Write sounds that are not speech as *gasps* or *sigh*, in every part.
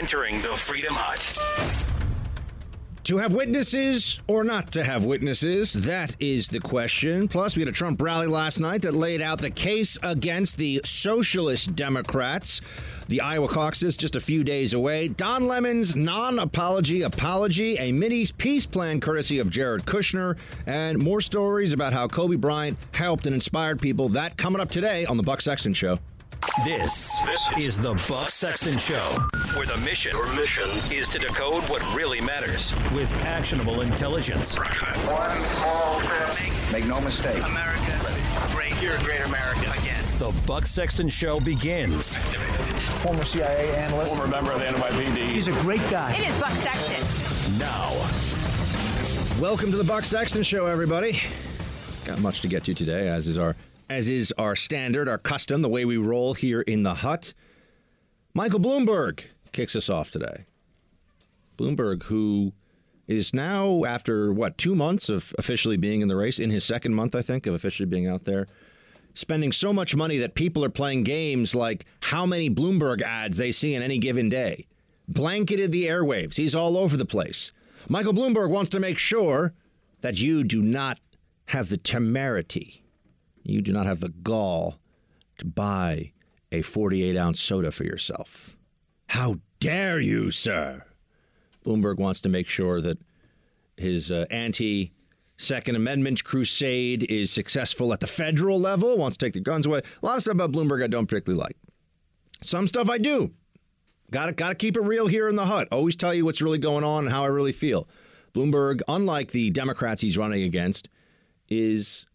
entering the Freedom Hut. To have witnesses or not to have witnesses? That is the question. Plus, we had a Trump rally last night that laid out the case against the Socialist Democrats. The Iowa caucus just a few days away. Don Lemon's non apology apology, a mini peace plan courtesy of Jared Kushner, and more stories about how Kobe Bryant helped and inspired people. That coming up today on The Buck Sexton Show. This, this is the Buck Sexton Show, where the mission, Your mission is to decode what really matters with actionable intelligence. One small step. Make no mistake. America, great. You're a great American again. The Buck Sexton Show begins. Former CIA analyst. Former member of the NYPD. He's a great guy. It is Buck Sexton. Now. Welcome to the Buck Sexton Show, everybody. Got much to get to today, as is our as is our standard, our custom, the way we roll here in the hut. Michael Bloomberg kicks us off today. Bloomberg, who is now, after what, two months of officially being in the race, in his second month, I think, of officially being out there, spending so much money that people are playing games like how many Bloomberg ads they see in any given day. Blanketed the airwaves. He's all over the place. Michael Bloomberg wants to make sure that you do not have the temerity you do not have the gall to buy a 48 ounce soda for yourself. How dare you, sir? Bloomberg wants to make sure that his uh, anti Second Amendment crusade is successful at the federal level, wants to take the guns away. A lot of stuff about Bloomberg I don't particularly like. Some stuff I do. Got to got to keep it real here in the hut. Always tell you what's really going on and how I really feel. Bloomberg, unlike the Democrats he's running against, is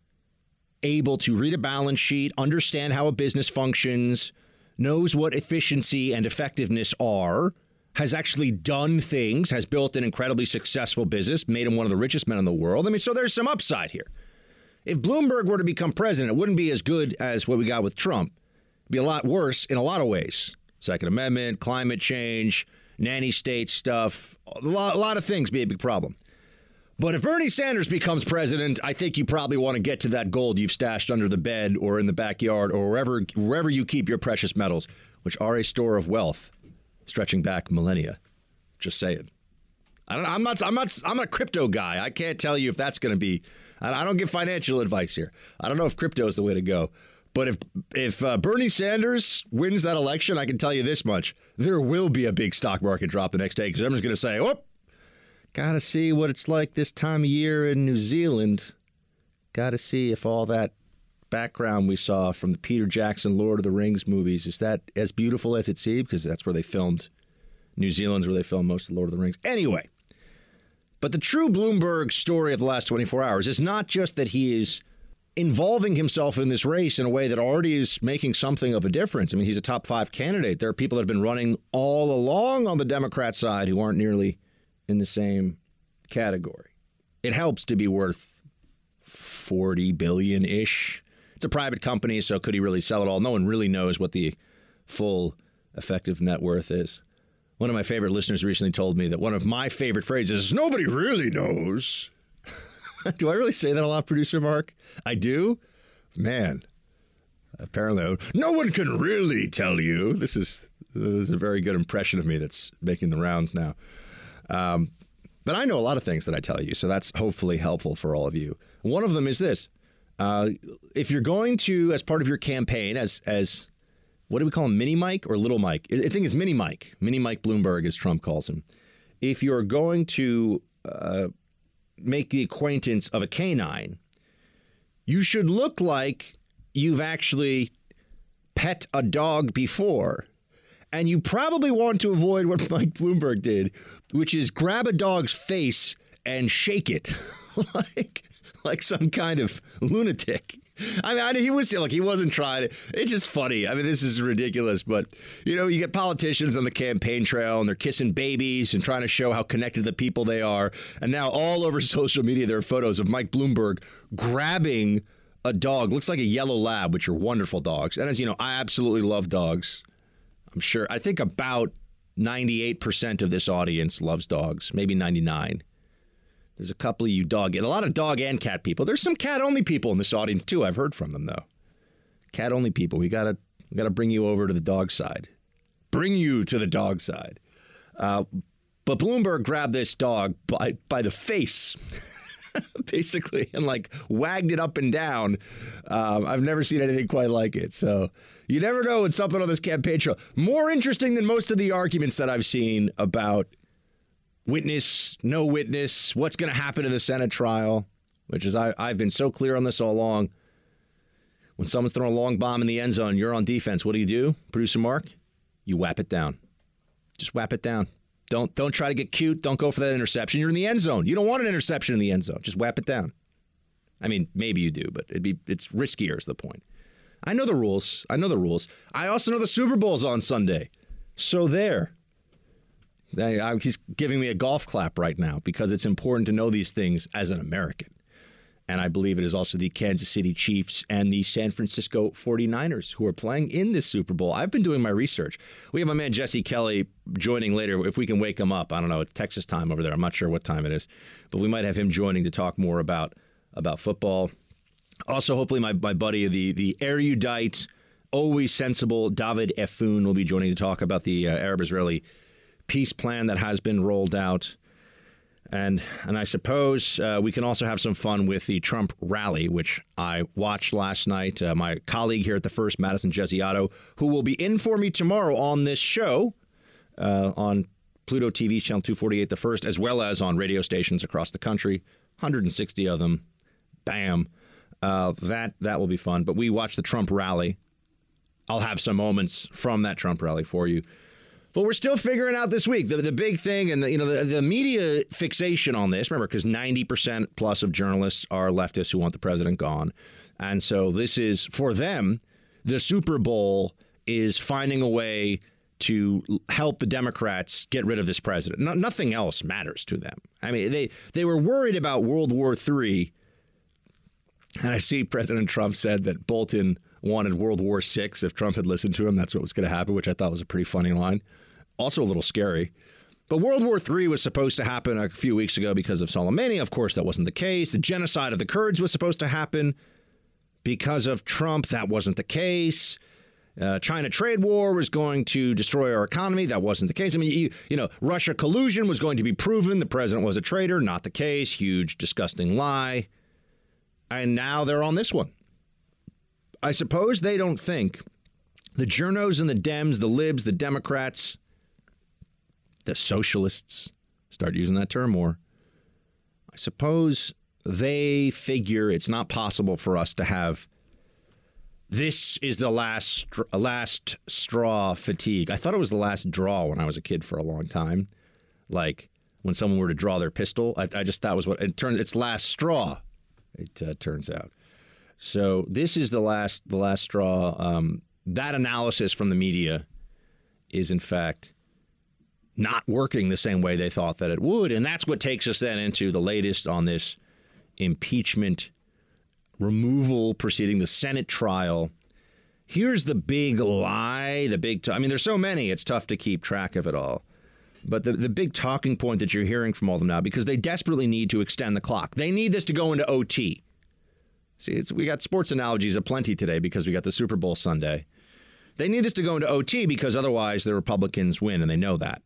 able to read a balance sheet, understand how a business functions, knows what efficiency and effectiveness are, has actually done things, has built an incredibly successful business, made him one of the richest men in the world. I mean, so there's some upside here. If Bloomberg were to become president, it wouldn't be as good as what we got with Trump. It'd be a lot worse in a lot of ways. Second Amendment, climate change, nanny state stuff, a lot, a lot of things be a big problem. But if Bernie Sanders becomes president, I think you probably want to get to that gold you've stashed under the bed or in the backyard or wherever wherever you keep your precious metals, which are a store of wealth stretching back millennia. Just saying. I don't, I'm not. I'm not. I'm a crypto guy. I can't tell you if that's going to be. I don't give financial advice here. I don't know if crypto is the way to go. But if if uh, Bernie Sanders wins that election, I can tell you this much: there will be a big stock market drop the next day because everyone's going to say, "Oh, Got to see what it's like this time of year in New Zealand. Got to see if all that background we saw from the Peter Jackson Lord of the Rings movies is that as beautiful as it seemed because that's where they filmed New Zealand's where they filmed most of Lord of the Rings. Anyway, but the true Bloomberg story of the last 24 hours is not just that he is involving himself in this race in a way that already is making something of a difference. I mean, he's a top 5 candidate. There are people that have been running all along on the Democrat side who aren't nearly in the same category. It helps to be worth 40 billion ish. It's a private company, so could he really sell it all? No one really knows what the full effective net worth is. One of my favorite listeners recently told me that one of my favorite phrases is nobody really knows. *laughs* do I really say that a lot, producer Mark? I do? Man, apparently no one can really tell you. This is, this is a very good impression of me that's making the rounds now. Um, but I know a lot of things that I tell you, so that's hopefully helpful for all of you. One of them is this: uh, if you're going to, as part of your campaign, as as what do we call him, Mini Mike or Little Mike? I think it's Mini Mike, Mini Mike Bloomberg, as Trump calls him. If you're going to uh, make the acquaintance of a canine, you should look like you've actually pet a dog before and you probably want to avoid what *laughs* Mike Bloomberg did, which is grab a dog's face and shake it *laughs* like like some kind of lunatic. I mean, I, he was like he wasn't trying. To, it's just funny. I mean, this is ridiculous. But you know, you get politicians on the campaign trail and they're kissing babies and trying to show how connected the people they are. And now all over *laughs* social media there are photos of Mike Bloomberg grabbing a dog. Looks like a yellow lab, which are wonderful dogs. And as you know, I absolutely love dogs. I'm sure. I think about 98% of this audience loves dogs, maybe 99. There's a couple of you dog, and a lot of dog and cat people. There's some cat only people in this audience too. I've heard from them though. Cat only people. We gotta we gotta bring you over to the dog side. Bring you to the dog side. Uh, but Bloomberg grabbed this dog by by the face. *laughs* *laughs* basically, and like wagged it up and down. Um, I've never seen anything quite like it. So you never know when something on this campaign trail more interesting than most of the arguments that I've seen about witness, no witness, what's going to happen in the Senate trial, which is I, I've been so clear on this all along. When someone's throwing a long bomb in the end zone, you're on defense. What do you do, producer Mark? You whap it down. Just whap it down. Don't don't try to get cute. Don't go for that interception. You're in the end zone. You don't want an interception in the end zone. Just whap it down. I mean, maybe you do, but it'd be it's riskier is the point. I know the rules. I know the rules. I also know the Super Bowl's on Sunday. So there. I, I, he's giving me a golf clap right now because it's important to know these things as an American. And I believe it is also the Kansas City Chiefs and the San Francisco 49ers who are playing in this Super Bowl. I've been doing my research. We have my man Jesse Kelly joining later. If we can wake him up, I don't know. It's Texas time over there. I'm not sure what time it is, but we might have him joining to talk more about about football. Also, hopefully, my, my buddy, the, the erudite, always sensible David Efune will be joining to talk about the uh, Arab Israeli peace plan that has been rolled out. And and I suppose uh, we can also have some fun with the Trump rally, which I watched last night. Uh, my colleague here at the First, Madison Gesiotto, who will be in for me tomorrow on this show uh, on Pluto TV channel 248, the First, as well as on radio stations across the country, 160 of them. Bam, uh, that that will be fun. But we watched the Trump rally. I'll have some moments from that Trump rally for you. But we're still figuring out this week the, the big thing, and the, you know the, the media fixation on this. Remember, because ninety percent plus of journalists are leftists who want the president gone, and so this is for them. The Super Bowl is finding a way to help the Democrats get rid of this president. No, nothing else matters to them. I mean, they they were worried about World War III, and I see President Trump said that Bolton wanted World War VI. If Trump had listened to him, that's what was going to happen, which I thought was a pretty funny line also a little scary. But World War III was supposed to happen a few weeks ago because of Soleimani. Of course, that wasn't the case. The genocide of the Kurds was supposed to happen because of Trump. That wasn't the case. Uh, China trade war was going to destroy our economy. That wasn't the case. I mean, you, you know, Russia collusion was going to be proven. The president was a traitor. Not the case. Huge, disgusting lie. And now they're on this one. I suppose they don't think the journos and the Dems, the libs, the Democrats, the socialists start using that term more. I suppose they figure it's not possible for us to have this is the last last straw fatigue. I thought it was the last draw when I was a kid for a long time. Like when someone were to draw their pistol, I, I just thought was what it turns. It's last straw. It uh, turns out. So this is the last the last straw. Um, that analysis from the media is in fact not working the same way they thought that it would. And that's what takes us then into the latest on this impeachment removal proceeding, the Senate trial. Here's the big lie, the big, t- I mean, there's so many, it's tough to keep track of it all. But the, the big talking point that you're hearing from all of them now, because they desperately need to extend the clock, they need this to go into OT. See, we got sports analogies aplenty today because we got the Super Bowl Sunday. They need this to go into OT because otherwise the Republicans win, and they know that.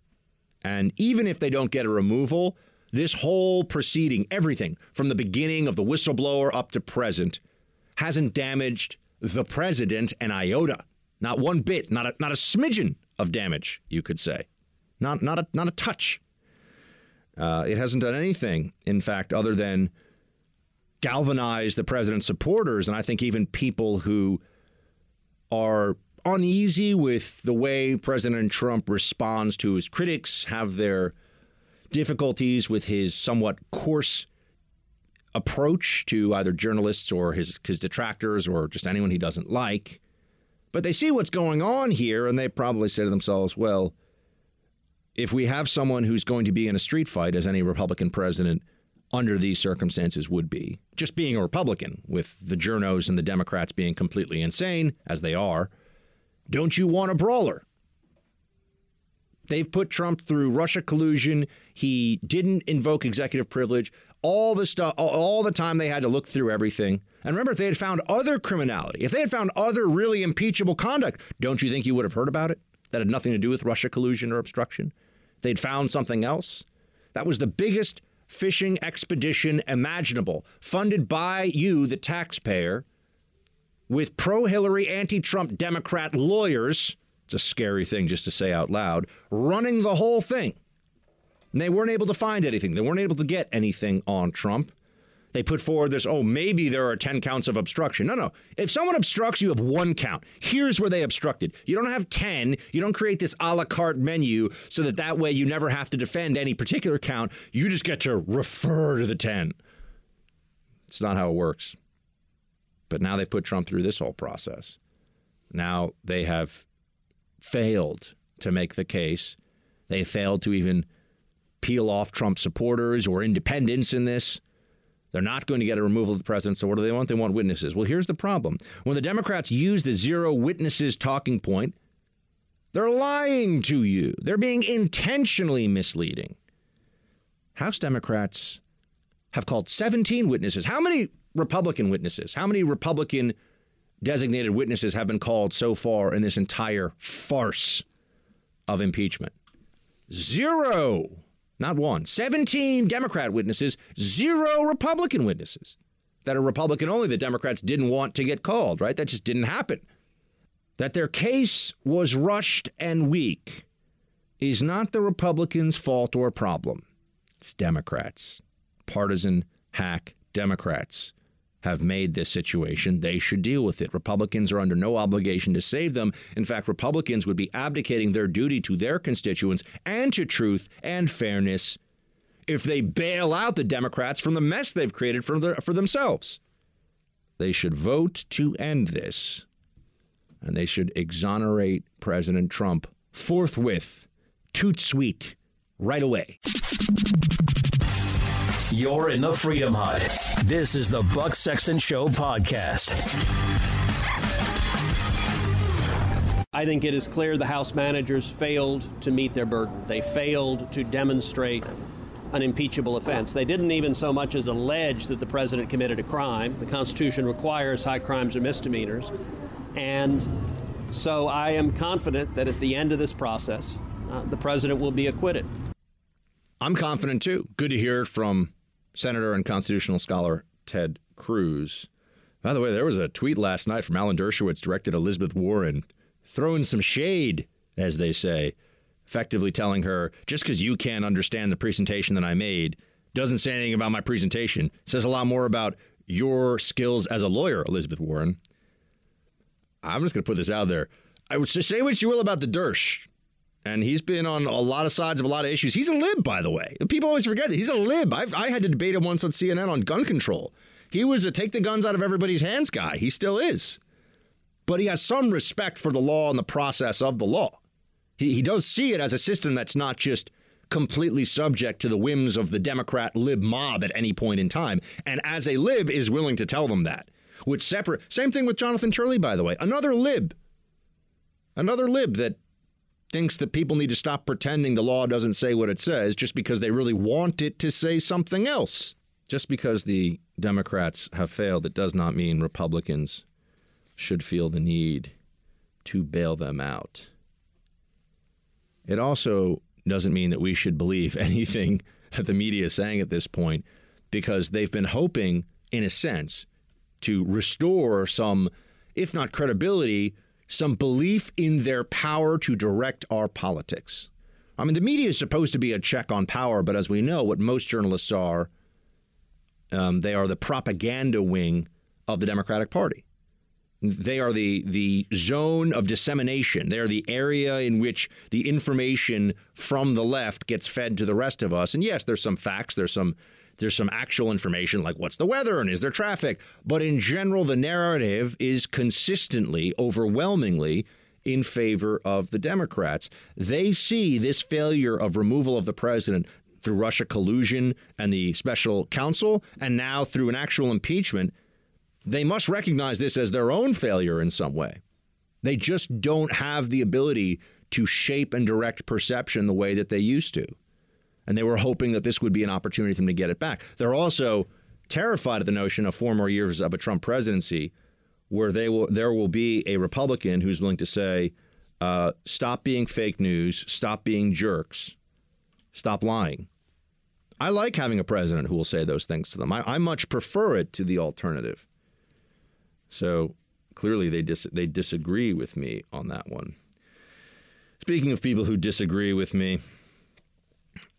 And even if they don't get a removal, this whole proceeding, everything from the beginning of the whistleblower up to present, hasn't damaged the president an iota. Not one bit, not a, not a smidgen of damage, you could say. Not, not, a, not a touch. Uh, it hasn't done anything, in fact, other than galvanize the president's supporters, and I think even people who are uneasy with the way President Trump responds to his critics, have their difficulties with his somewhat coarse approach to either journalists or his, his detractors or just anyone he doesn't like. But they see what's going on here and they probably say to themselves, well, if we have someone who's going to be in a street fight, as any Republican president under these circumstances would be, just being a Republican, with the journos and the Democrats being completely insane, as they are, don't you want a brawler? They've put Trump through Russia collusion. He didn't invoke executive privilege. All the stuff, all the time they had to look through everything. And remember, if they had found other criminality, if they had found other really impeachable conduct, don't you think you would have heard about it? That had nothing to do with Russia collusion or obstruction. they'd found something else. That was the biggest fishing expedition imaginable, funded by you, the taxpayer, with pro Hillary, anti Trump Democrat lawyers. It's a scary thing just to say out loud, running the whole thing. And they weren't able to find anything. They weren't able to get anything on Trump. They put forward this, oh, maybe there are 10 counts of obstruction. No, no. If someone obstructs, you have one count. Here's where they obstructed. You don't have 10. You don't create this a la carte menu so that that way you never have to defend any particular count. You just get to refer to the 10. It's not how it works. But now they've put Trump through this whole process. Now they have failed to make the case. They failed to even peel off Trump supporters or independents in this. They're not going to get a removal of the president. So, what do they want? They want witnesses. Well, here's the problem. When the Democrats use the zero witnesses talking point, they're lying to you. They're being intentionally misleading. House Democrats have called 17 witnesses. How many Republican witnesses? How many Republican designated witnesses have been called so far in this entire farce of impeachment? Zero. Not one. 17 Democrat witnesses, zero Republican witnesses that are Republican only. The Democrats didn't want to get called, right? That just didn't happen. That their case was rushed and weak is not the Republicans' fault or problem. It's Democrats, partisan hack Democrats have made this situation. They should deal with it. Republicans are under no obligation to save them. In fact, Republicans would be abdicating their duty to their constituents and to truth and fairness if they bail out the Democrats from the mess they've created for, for themselves. They should vote to end this, and they should exonerate President Trump forthwith, toot sweet, right away. You're in the Freedom Hut. This is the Buck Sexton Show podcast. I think it is clear the House managers failed to meet their burden. They failed to demonstrate an impeachable offense. They didn't even so much as allege that the president committed a crime. The Constitution requires high crimes or misdemeanors. And so I am confident that at the end of this process, uh, the president will be acquitted. I'm confident too. Good to hear from Senator and constitutional scholar Ted Cruz. By the way, there was a tweet last night from Alan Dershowitz directed Elizabeth Warren, throwing some shade, as they say, effectively telling her just because you can't understand the presentation that I made doesn't say anything about my presentation. It says a lot more about your skills as a lawyer, Elizabeth Warren. I'm just going to put this out there. I would say what you will about the Dersh and he's been on a lot of sides of a lot of issues. He's a lib, by the way. People always forget that he's a lib. I've, i had to debate him once on CNN on gun control. He was a take the guns out of everybody's hands guy. He still is. But he has some respect for the law and the process of the law. He, he does see it as a system that's not just completely subject to the whims of the Democrat lib mob at any point in time. And as a lib is willing to tell them that. Which separate same thing with Jonathan Turley, by the way. Another lib. Another lib that thinks that people need to stop pretending the law doesn't say what it says just because they really want it to say something else. Just because the Democrats have failed, it does not mean Republicans should feel the need to bail them out. It also doesn't mean that we should believe *laughs* anything that the media is saying at this point because they've been hoping, in a sense, to restore some, if not credibility, some belief in their power to direct our politics. I mean, the media is supposed to be a check on power, but as we know, what most journalists are, um, they are the propaganda wing of the Democratic Party. They are the the zone of dissemination. They are the area in which the information from the left gets fed to the rest of us. And yes, there's some facts, there's some there's some actual information like what's the weather and is there traffic. But in general, the narrative is consistently, overwhelmingly in favor of the Democrats. They see this failure of removal of the president through Russia collusion and the special counsel, and now through an actual impeachment. They must recognize this as their own failure in some way. They just don't have the ability to shape and direct perception the way that they used to and they were hoping that this would be an opportunity for them to get it back. They're also terrified of the notion of four more years of a Trump presidency, where they will there will be a Republican who's willing to say, uh, "Stop being fake news, stop being jerks, stop lying. I like having a president who will say those things to them. I, I much prefer it to the alternative. So clearly they dis- they disagree with me on that one. Speaking of people who disagree with me,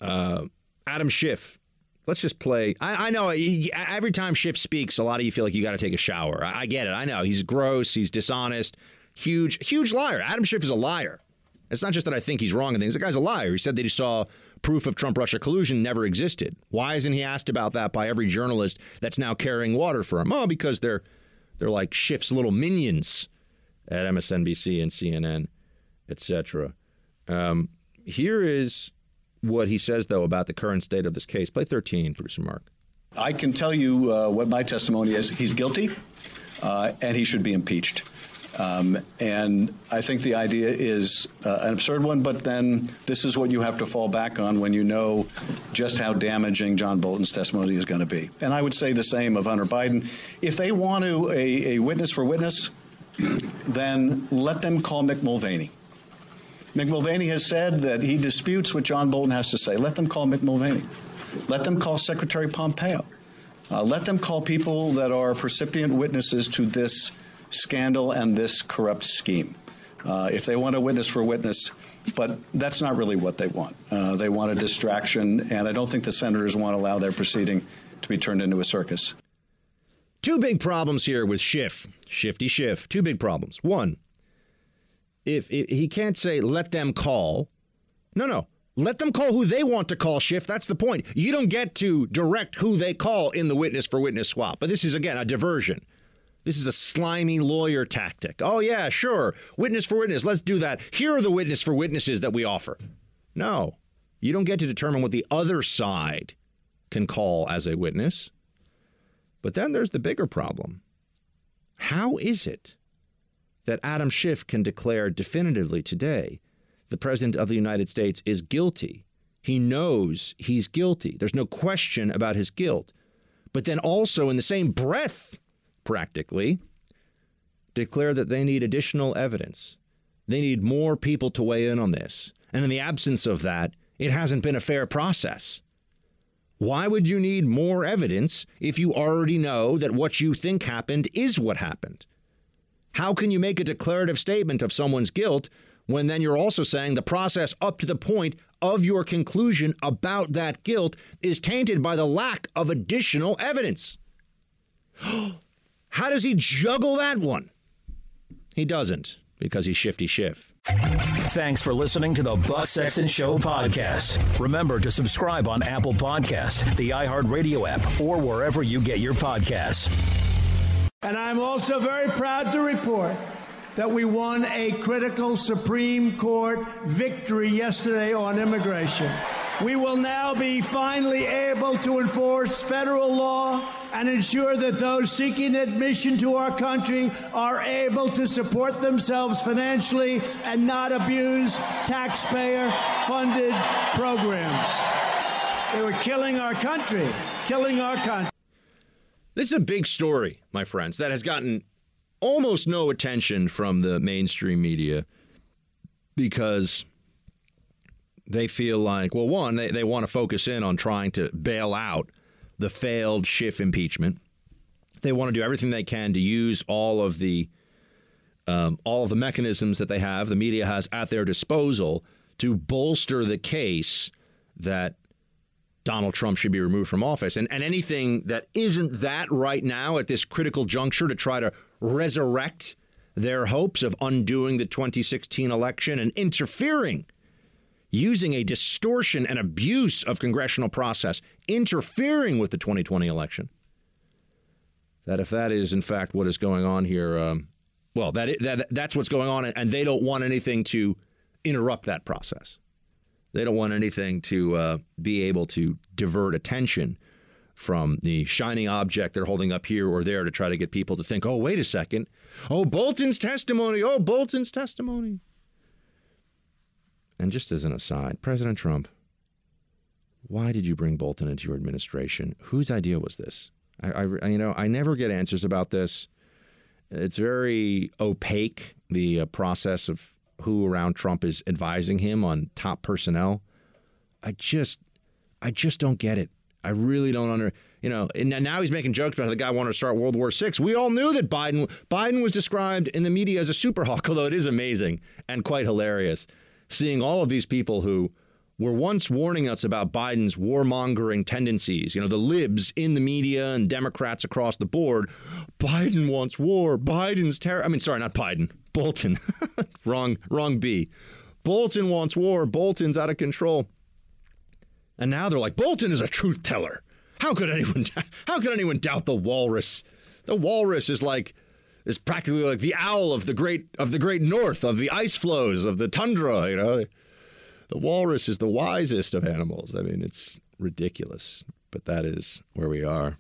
uh, Adam Schiff. Let's just play. I, I know he, every time Schiff speaks, a lot of you feel like you got to take a shower. I, I get it. I know he's gross. He's dishonest. Huge, huge liar. Adam Schiff is a liar. It's not just that I think he's wrong and things. The guy's a liar. He said that he saw proof of Trump Russia collusion never existed. Why isn't he asked about that by every journalist that's now carrying water for him? Oh, because they're they're like Schiff's little minions at MSNBC and CNN, etc. Um, here is what he says, though, about the current state of this case. Play 13, producer Mark. I can tell you uh, what my testimony is. He's guilty, uh, and he should be impeached. Um, and I think the idea is uh, an absurd one, but then this is what you have to fall back on when you know just how damaging John Bolton's testimony is going to be. And I would say the same of Hunter Biden. If they want to a, a witness for witness, then let them call Mick Mulvaney. Mick Mulvaney has said that he disputes what John Bolton has to say. Let them call Mick Mulvaney. Let them call Secretary Pompeo. Uh, let them call people that are percipient witnesses to this scandal and this corrupt scheme. Uh, if they want a witness for a witness, but that's not really what they want. Uh, they want a distraction, and I don't think the senators want to allow their proceeding to be turned into a circus. Two big problems here with Schiff, Shifty Schiff. Two big problems. One, if, if he can't say let them call, no, no, let them call who they want to call Schiff. That's the point. You don't get to direct who they call in the witness for witness swap. But this is again a diversion. This is a slimy lawyer tactic. Oh, yeah, sure. Witness for witness. Let's do that. Here are the witness for witnesses that we offer. No, you don't get to determine what the other side can call as a witness. But then there's the bigger problem. How is it that Adam Schiff can declare definitively today the President of the United States is guilty? He knows he's guilty. There's no question about his guilt. But then also, in the same breath, practically, declare that they need additional evidence. They need more people to weigh in on this. And in the absence of that, it hasn't been a fair process. Why would you need more evidence if you already know that what you think happened is what happened? How can you make a declarative statement of someone's guilt when then you're also saying the process up to the point of your conclusion about that guilt is tainted by the lack of additional evidence? *gasps* How does he juggle that one? He doesn't because he's shifty Schiff. Thanks for listening to the Buck Sexton Show podcast. Remember to subscribe on Apple Podcast, the iHeartRadio app, or wherever you get your podcasts. And I'm also very proud to report that we won a critical Supreme Court victory yesterday on immigration. We will now be finally able to enforce federal law and ensure that those seeking admission to our country are able to support themselves financially and not abuse taxpayer funded programs. They were killing our country, killing our country. This is a big story, my friends, that has gotten almost no attention from the mainstream media because they feel like, well, one, they, they want to focus in on trying to bail out the failed Schiff impeachment. They want to do everything they can to use all of the um, all of the mechanisms that they have, the media has at their disposal to bolster the case that Donald Trump should be removed from office. And, and anything that isn't that right now at this critical juncture to try to resurrect their hopes of undoing the 2016 election and interfering, using a distortion and abuse of congressional process, interfering with the 2020 election. That if that is in fact what is going on here, um, well, that, that that's what's going on, and they don't want anything to interrupt that process. They don't want anything to uh, be able to divert attention from the shining object they're holding up here or there to try to get people to think, oh, wait a second. Oh, Bolton's testimony. Oh, Bolton's testimony. And just as an aside, President Trump, why did you bring Bolton into your administration? Whose idea was this? I, I you know, I never get answers about this. It's very opaque, the uh, process of who around Trump is advising him on top personnel. I just, I just don't get it. I really don't under, you know. And now he's making jokes about how the guy wanted to start World War VI. We all knew that Biden, Biden was described in the media as a super hawk, *laughs* although it is amazing and quite hilarious seeing all of these people who were once warning us about Biden's warmongering tendencies. You know, the libs in the media and Democrats across the board. Biden wants war. Biden's terror. I mean, sorry, not Biden. Bolton. *laughs* wrong, wrong B. Bolton wants war. Bolton's out of control. And now they're like, Bolton is a truth teller. How could anyone? *laughs* How could anyone doubt the walrus? The walrus is like is practically like the owl of the great of the great north of the ice floes of the tundra. You know, the walrus is the wisest of animals. I mean, it's ridiculous, but that is where we are.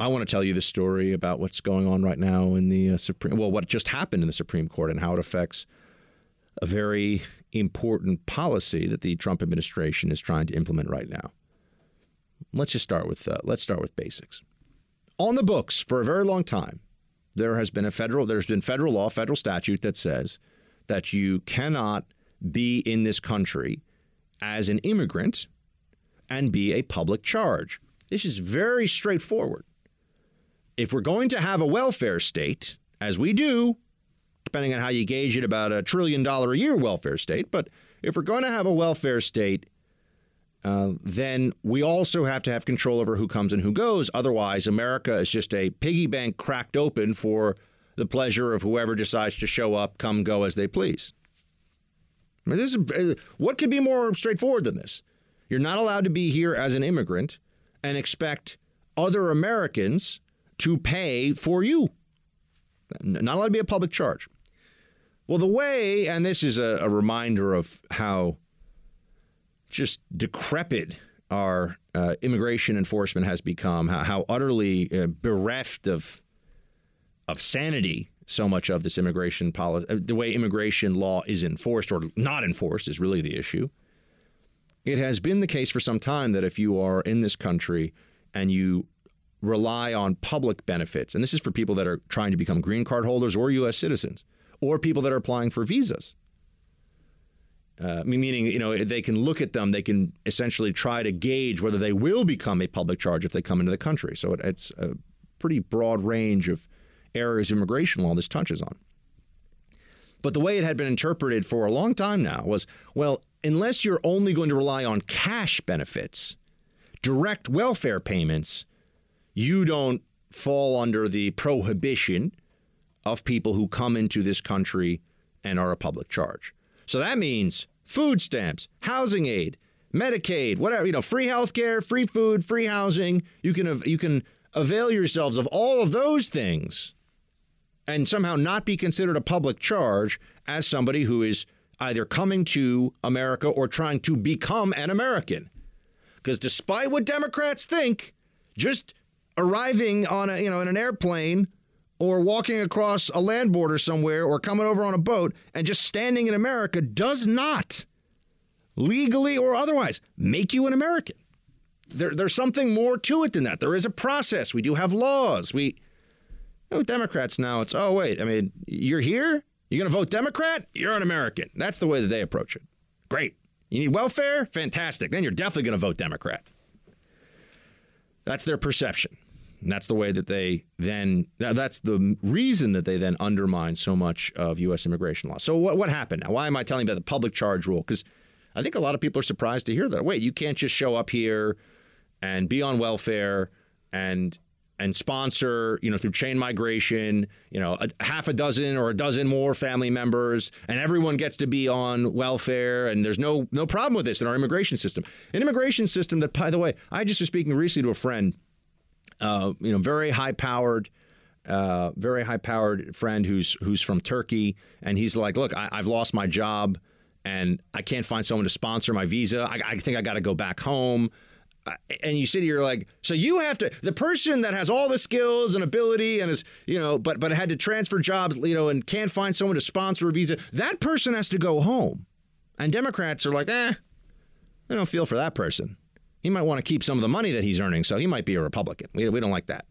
I want to tell you the story about what's going on right now in the uh, Supreme. Well, what just happened in the Supreme Court and how it affects a very important policy that the Trump administration is trying to implement right now. Let's just start with uh, let's start with basics. On the books for a very long time, there has been a federal there's been federal law, federal statute that says that you cannot be in this country as an immigrant and be a public charge. This is very straightforward. If we're going to have a welfare state, as we do, depending on how you gauge it, about a trillion dollar a year welfare state, but if we're going to have a welfare state, uh, then we also have to have control over who comes and who goes. Otherwise, America is just a piggy bank cracked open for the pleasure of whoever decides to show up, come, go as they please. I mean, this is, uh, what could be more straightforward than this? You're not allowed to be here as an immigrant and expect other Americans to pay for you. Not allowed to be a public charge. Well, the way, and this is a, a reminder of how just decrepit our uh, immigration enforcement has become, how, how utterly uh, bereft of of sanity so much of this immigration policy, uh, the way immigration law is enforced or not enforced is really the issue. It has been the case for some time that if you are in this country and you rely on public benefits, and this is for people that are trying to become green card holders or U.S. citizens, or people that are applying for visas, uh, meaning, you know, they can look at them, they can essentially try to gauge whether they will become a public charge if they come into the country. So it, it's a pretty broad range of areas of immigration law this touches on. But the way it had been interpreted for a long time now was well, unless you're only going to rely on cash benefits, direct welfare payments, you don't fall under the prohibition of people who come into this country and are a public charge. So that means food stamps, housing aid, Medicaid, whatever, you know, free health care, free food, free housing. You can you can avail yourselves of all of those things and somehow not be considered a public charge as somebody who is either coming to America or trying to become an American. Because despite what Democrats think, just arriving on a you know in an airplane or walking across a land border somewhere or coming over on a boat and just standing in America does not, legally or otherwise, make you an American. There, there's something more to it than that. There is a process. We do have laws. We, you know, with Democrats now, it's, oh, wait, I mean, you're here? You're going to vote Democrat? You're an American. That's the way that they approach it. Great. You need welfare? Fantastic. Then you're definitely going to vote Democrat. That's their perception. And that's the way that they then, that's the reason that they then undermine so much of U.S. immigration law. So, what, what happened now? Why am I telling you about the public charge rule? Because I think a lot of people are surprised to hear that. Wait, you can't just show up here and be on welfare and and sponsor, you know, through chain migration, you know, a, half a dozen or a dozen more family members, and everyone gets to be on welfare, and there's no no problem with this in our immigration system. An immigration system that, by the way, I just was speaking recently to a friend uh, you know, very high powered. Uh, very high powered friend who's who's from Turkey, and he's like, "Look, I, have lost my job, and I can't find someone to sponsor my visa. I, I think I got to go back home." Uh, and you sit here like, so you have to the person that has all the skills and ability and is you know, but but had to transfer jobs, you know, and can't find someone to sponsor a visa. That person has to go home, and Democrats are like, eh, I don't feel for that person. He might want to keep some of the money that he's earning, so he might be a Republican. We, we don't like that.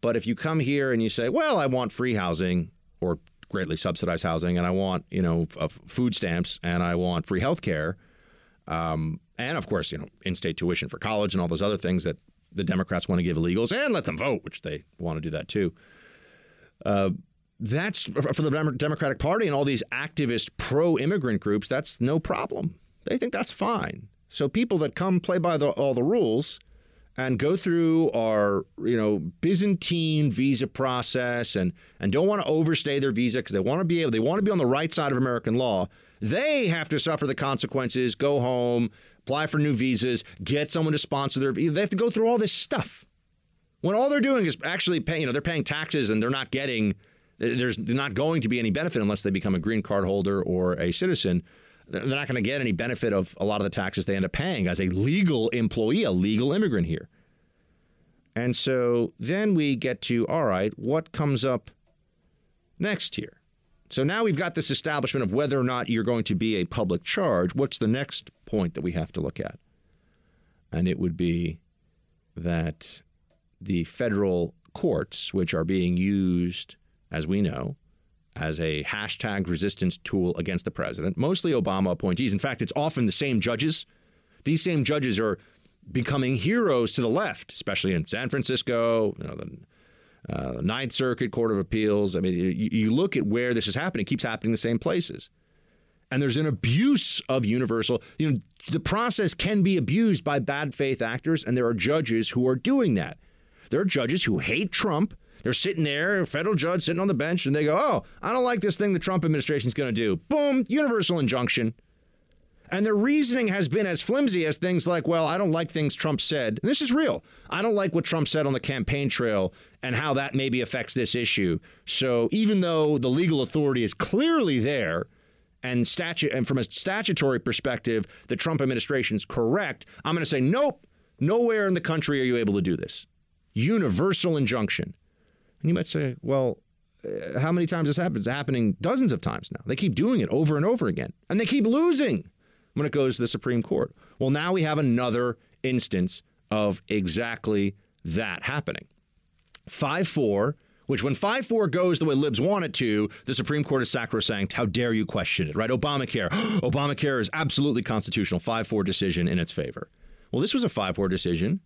But if you come here and you say, well, I want free housing or greatly subsidized housing, and I want, you know, food stamps and I want free health care, Um, and of course, you know, in-state tuition for college and all those other things that the Democrats want to give illegals and let them vote, which they want to do that too. Uh, that's for the Democratic Party and all these activist pro-immigrant groups. That's no problem. They think that's fine. So people that come play by the, all the rules and go through our you know Byzantine visa process and and don't want to overstay their visa because they want to be able they want to be on the right side of American law. They have to suffer the consequences. Go home, apply for new visas, get someone to sponsor their. They have to go through all this stuff. When all they're doing is actually paying, you know, they're paying taxes and they're not getting. There's not going to be any benefit unless they become a green card holder or a citizen they're not going to get any benefit of a lot of the taxes they end up paying as a legal employee, a legal immigrant here. And so then we get to all right, what comes up next here? So now we've got this establishment of whether or not you're going to be a public charge. What's the next point that we have to look at? And it would be that the federal courts, which are being used, as we know, as a hashtag resistance tool against the president, mostly Obama appointees. In fact, it's often the same judges. These same judges are becoming heroes to the left, especially in San Francisco, you know, the uh, Ninth Circuit Court of Appeals. I mean, you, you look at where this is happening; it keeps happening in the same places. And there's an abuse of universal. You know, the process can be abused by bad faith actors, and there are judges who are doing that. There are judges who hate Trump they're sitting there, federal judge sitting on the bench, and they go, Oh, I don't like this thing the Trump administration is going to do. Boom, universal injunction. And their reasoning has been as flimsy as things like, well, I don't like things Trump said. And this is real. I don't like what Trump said on the campaign trail and how that maybe affects this issue. So even though the legal authority is clearly there, and statute and from a statutory perspective, the Trump administration is correct, I'm going to say, nope, nowhere in the country are you able to do this. Universal injunction. And you might say, well, uh, how many times this happens? It's happening dozens of times now. They keep doing it over and over again, and they keep losing when it goes to the Supreme Court. Well, now we have another instance of exactly that happening. 5 4, which when 5 4 goes the way libs want it to, the Supreme Court is sacrosanct. How dare you question it, right? Obamacare. *gasps* Obamacare is absolutely constitutional. 5 4 decision in its favor. Well, this was a 5 4 decision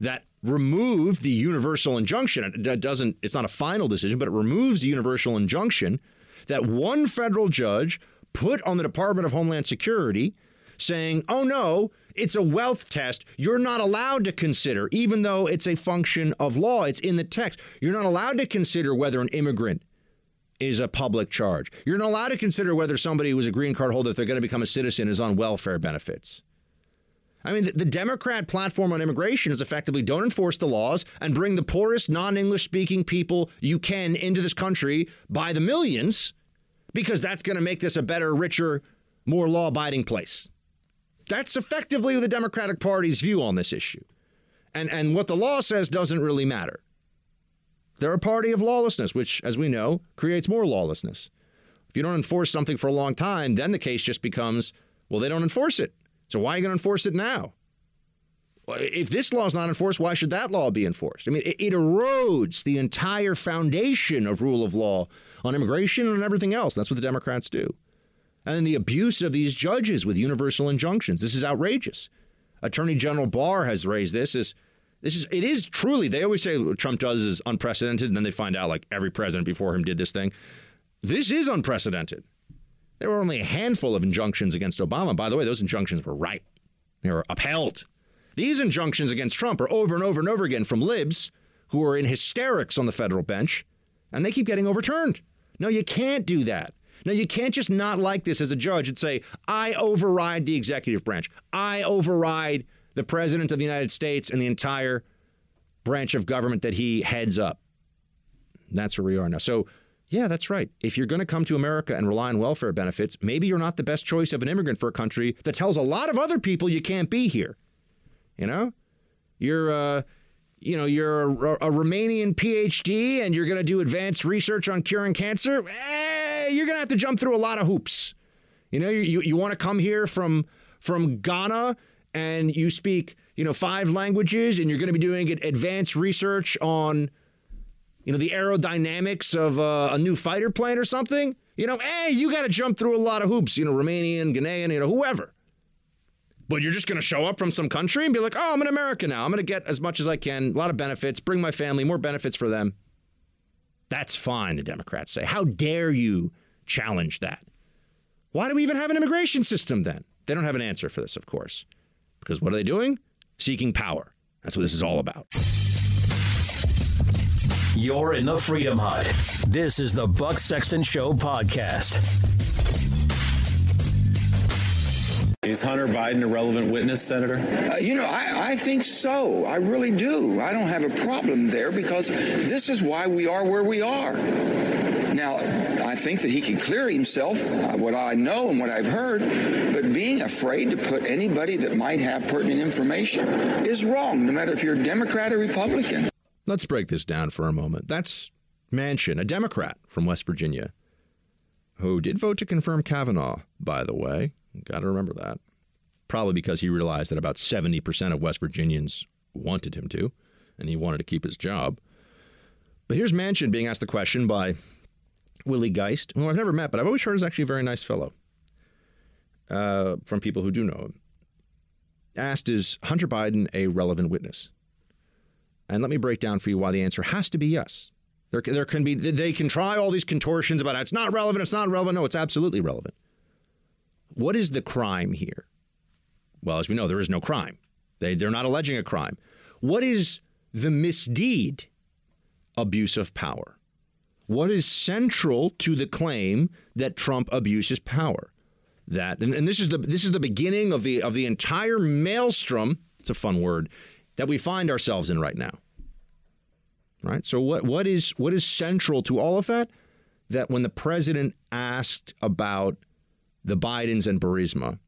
that removed the universal injunction. It doesn't. It's not a final decision, but it removes the universal injunction that one federal judge put on the Department of Homeland Security, saying, "Oh no." It's a wealth test. You're not allowed to consider, even though it's a function of law, it's in the text. You're not allowed to consider whether an immigrant is a public charge. You're not allowed to consider whether somebody who's a green card holder, if they're going to become a citizen, is on welfare benefits. I mean, the, the, Democrat platform on immigration is effectively don't enforce the laws and bring the poorest non English speaking people you can into this country by the millions because that's going to make this a better, richer, more law abiding place. That's effectively the Democratic Party's view on this issue. And, and what the law says doesn't really matter. They're a party of lawlessness, which, as we know, creates more lawlessness. If you don't enforce something for a long time, then the case just becomes well, they don't enforce it. So why are you going to enforce it now? If this law is not enforced, why should that law be enforced? I mean, it, it erodes the entire foundation of rule of law on immigration and everything else. That's what the Democrats do. And then the abuse of these judges with universal injunctions. This is outrageous. Attorney General Barr has raised this as this is it is truly they always say what Trump does is unprecedented and then they find out like every president before him did this thing. This is unprecedented. There were only a handful of injunctions against Obama. By the way, those injunctions were right, they were upheld. These injunctions against Trump are over and over and over again from libs who are in hysterics on the federal bench, and they keep getting overturned. No, you can't do that. No, you can't just not like this as a judge and say, I override the executive branch. I override the president of the United States and the entire branch of government that he heads up. That's where we are now. So yeah, that's right. If you're going to come to America and rely on welfare benefits, maybe you're not the best choice of an immigrant for a country that tells a lot of other people you can't be here. You know, you're, uh, you know, you're a, a, Romanian PhD and you're going to do advanced research on curing cancer. Eh, you're going to have to jump through a lot of hoops. You know, you, you want to come here from from Ghana and you speak, you know, five languages and you're going to be doing advanced research on you know, the aerodynamics of uh, a new fighter plane or something, you know, hey, you got to jump through a lot of hoops, you know, Romanian, Ghanaian, you know, whoever. But you're just going to show up from some country and be like, oh, I'm in America now. I'm going to get as much as I can, a lot of benefits, bring my family, more benefits for them. That's fine, the Democrats say. How dare you challenge that? Why do we even have an immigration system then? They don't have an answer for this, of course. Because what are they doing? Seeking power. That's what this is all about. You're in the Freedom Hut. This is the Buck Sexton Show podcast. Is Hunter Biden a relevant witness, Senator? Uh, you know, I, I think so. I really do. I don't have a problem there because this is why we are where we are. Now, I think that he can clear himself, uh, what I know and what I've heard, but being afraid to put anybody that might have pertinent information is wrong, no matter if you're a Democrat or Republican. Let's break this down for a moment. That's Manchin, a Democrat from West Virginia, who did vote to confirm Kavanaugh, by the way. Got to remember that. Probably because he realized that about 70% of West Virginians wanted him to, and he wanted to keep his job. But here's Manchin being asked the question by Willie Geist, who I've never met, but I've always heard is actually a very nice fellow uh, from people who do know him. Asked, is Hunter Biden a relevant witness? And let me break down for you why the answer has to be yes. There, there can be, they can try all these contortions about it's not relevant, it's not relevant. No, it's absolutely relevant. What is the crime here? Well, as we know, there is no crime. They, they're not alleging a crime. What is the misdeed? Abuse of power. What is central to the claim that Trump abuses power? That and, and this is the this is the beginning of the of the entire maelstrom. It's a fun word that we find ourselves in right now. Right? So what what is what is central to all of that? That when the president asked about the Bidens and Burisma,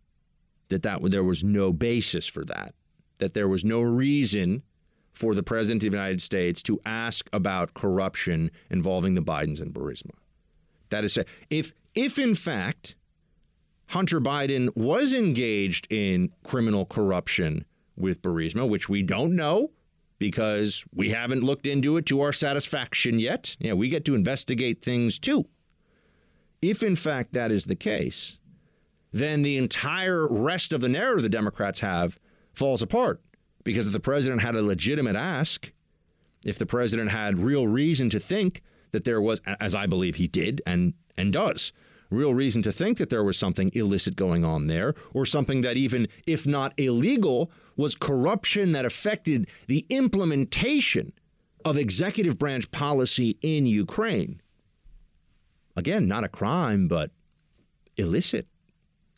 that, that there was no basis for that, that there was no reason for the President of the United States to ask about corruption involving the Bidens and Burisma. That is, if, if in fact Hunter Biden was engaged in criminal corruption with Burisma, which we don't know because we haven't looked into it to our satisfaction yet. Yeah, we get to investigate things too. If in fact that is the case, then the entire rest of the narrative the Democrats have falls apart. Because if the president had a legitimate ask, if the president had real reason to think that there was, as I believe he did and, and does, real reason to think that there was something illicit going on there, or something that even, if not illegal, was corruption that affected the implementation of executive branch policy in Ukraine. Again, not a crime, but illicit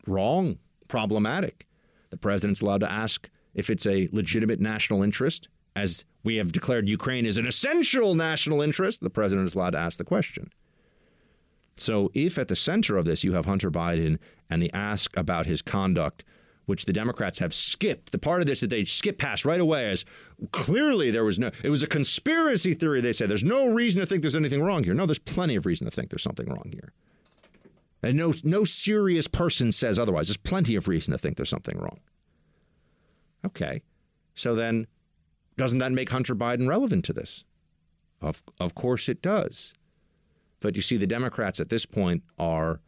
wrong, problematic. The president's allowed to ask if it's a legitimate national interest. As we have declared Ukraine is an essential national interest, the president is allowed to ask the question. So, if at the center of this you have Hunter Biden and the ask about his conduct, which the Democrats have skipped, the part of this that they skip past right away is clearly there was no, it was a conspiracy theory, they say. There's no reason to think there's anything wrong here. No, there's plenty of reason to think there's something wrong here. And no, no serious person says otherwise. There's plenty of reason to think there's something wrong. Okay. So then, doesn't that make Hunter Biden relevant to this? Of, of course it does. But you see, the Democrats at this point are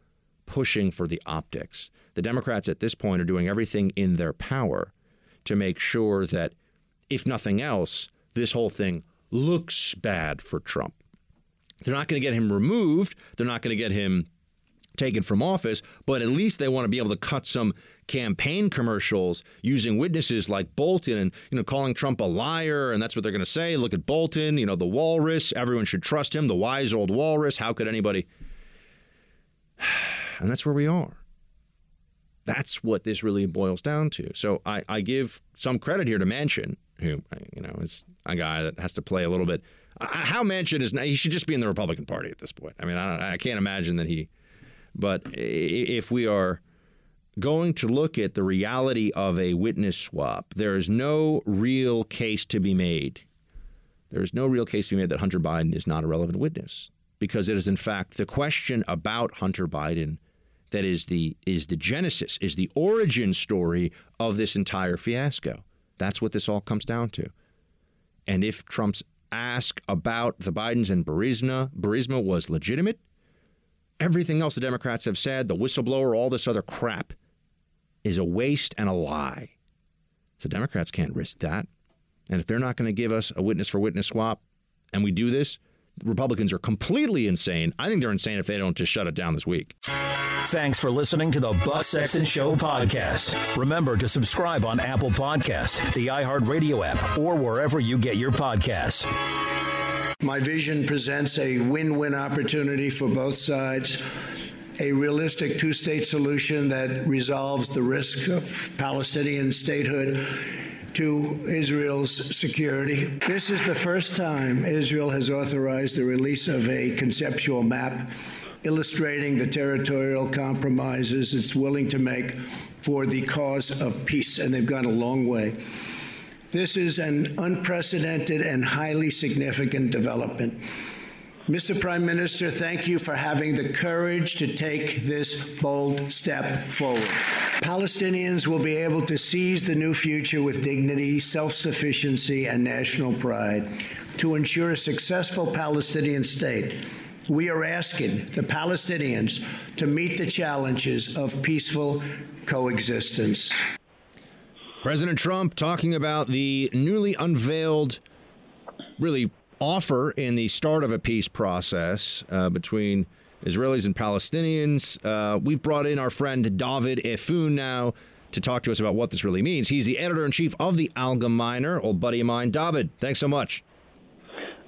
pushing for the optics. The Democrats at this point are doing everything in their power to make sure that, if nothing else, this whole thing looks bad for Trump. They're not going to get him removed. They're not going to get him taken from office, but at least they want to be able to cut some campaign commercials using witnesses like Bolton and you know calling Trump a liar and that's what they're going to say. Look at Bolton, you know, the walrus, everyone should trust him, the wise old walrus. How could anybody *sighs* *sighs* *sighs* And that's where we are. That's what this really boils down to. So I, I give some credit here to Manchin, who you know is a guy that has to play a little bit. How Manchin is now, he should just be in the Republican Party at this point. I mean, I, I can't imagine that he but if we are going to look at the reality of a witness swap, there is no real case to be made. There is no real case to be made that Hunter Biden is not a relevant witness because it is in fact the question about Hunter Biden that is the is the genesis, is the origin story of this entire fiasco. That's what this all comes down to. And if Trump's ask about the Bidens and Burisma, Burisma was legitimate, everything else the Democrats have said, the whistleblower, all this other crap, is a waste and a lie. So Democrats can't risk that. And if they're not going to give us a witness for witness swap and we do this, Republicans are completely insane. I think they're insane if they don't just shut it down this week. Thanks for listening to the Buck Sexton Show podcast. Remember to subscribe on Apple Podcast, the iHeartRadio app, or wherever you get your podcasts. My vision presents a win win opportunity for both sides. A realistic two state solution that resolves the risk of Palestinian statehood to Israel's security. This is the first time Israel has authorized the release of a conceptual map illustrating the territorial compromises it's willing to make for the cause of peace, and they've gone a long way. This is an unprecedented and highly significant development. Mr. Prime Minister, thank you for having the courage to take this bold step forward. Palestinians will be able to seize the new future with dignity, self sufficiency, and national pride to ensure a successful Palestinian state. We are asking the Palestinians to meet the challenges of peaceful coexistence. President Trump talking about the newly unveiled, really offer in the start of a peace process uh, between Israelis and Palestinians. Uh, we've brought in our friend David Efune now to talk to us about what this really means. He's the editor in chief of the Algemeiner, old buddy of mine. David, thanks so much.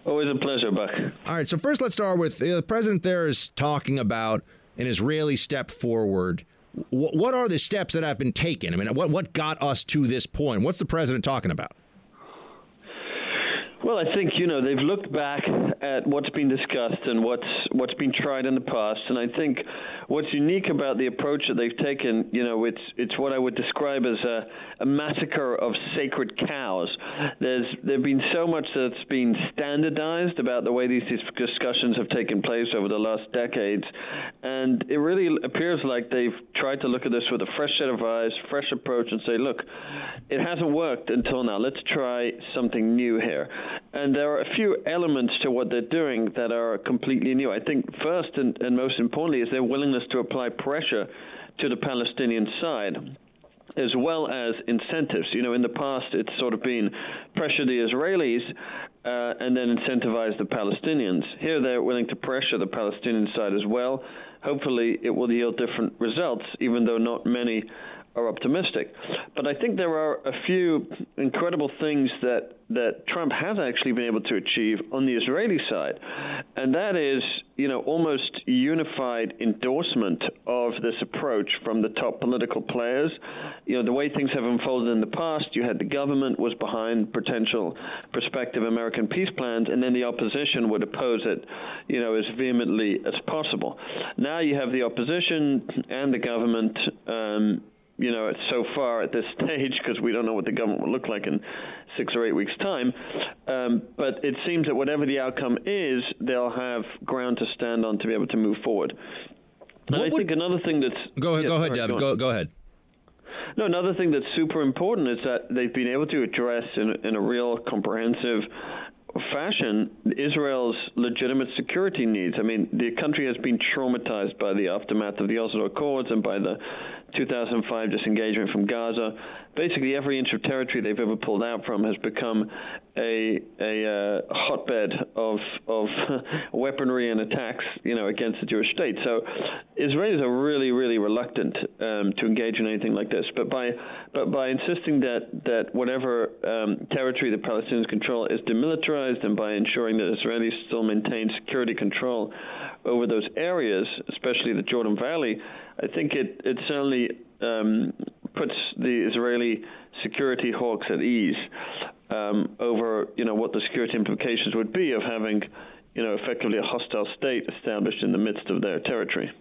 Always a pleasure, Buck. All right, so first let's start with uh, the president there is talking about an Israeli step forward. W- what are the steps that have been taken? I mean, what, what got us to this point? What's the president talking about? Well, I think you know they've looked back at what's been discussed and what's what's been tried in the past, and I think what's unique about the approach that they've taken, you know, it's it's what I would describe as a, a massacre of sacred cows. There's there've been so much that's been standardized about the way these discussions have taken place over the last decades, and it really appears like they've tried to look at this with a fresh set of eyes, fresh approach, and say, look, it hasn't worked until now. Let's try something new here. And there are a few elements to what they're doing that are completely new. I think first and, and most importantly is their willingness to apply pressure to the Palestinian side as well as incentives. You know, in the past, it's sort of been pressure the Israelis uh, and then incentivize the Palestinians. Here, they're willing to pressure the Palestinian side as well. Hopefully, it will yield different results, even though not many are optimistic. But I think there are a few incredible things that, that Trump has actually been able to achieve on the Israeli side, and that is, you know, almost unified endorsement of this approach from the top political players. You know, the way things have unfolded in the past, you had the government was behind potential prospective American peace plans, and then the opposition would oppose it, you know, as vehemently as possible. Now you have the opposition and the government. Um, you know, so far at this *laughs* stage because we don't know what the government will look like in six or eight weeks' time. Um, but it seems that whatever the outcome is, they'll have ground to stand on to be able to move forward. And What I would- think another thing that's Go ahead, go ahead, David. on. Go, go ahead. No, another thing that's super important is that they've been able to address in, in a real comprehensive fashion Israel's legitimate security needs. I mean, the country has been traumatized by the aftermath of the Oslo Accords and by the 2005 disengagement from Gaza. Basically, every inch of territory they've ever pulled out from has become a a uh, hotbed of of *laughs* weaponry and attacks, you know, against the Jewish state. So, Israelis are really, really reluctant um, to engage in anything like this. But by but by insisting that that whatever um, territory the Palestinians control is demilitarized, and by ensuring that Israelis still maintain security control over those areas, especially the Jordan Valley, I think it it certainly um, puts the Israeli security hawks at ease um, over you know what the security implications would be of having you know effectively a hostile state established in the midst of their territory.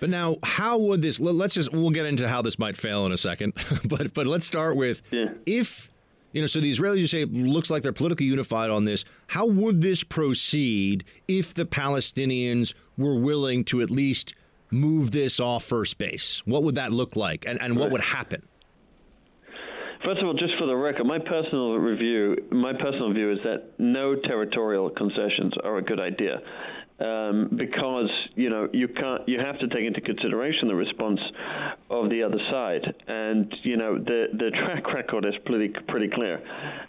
But now, how would this? let- Let's just we'll get into how this might fail in a second. *laughs* but but let's start with if you know. So the Israelis you say looks like they're politically unified on this. How would this proceed if the Palestinians were willing to at least move this off first base? What would that look like, and and what would happen? First of all, just for the record, my personal review, my personal view is that no territorial concessions are a good idea. Um, because you know you can't, you have to take into consideration the response of the other side. And you know the the track *laughs* record is pretty pretty clear.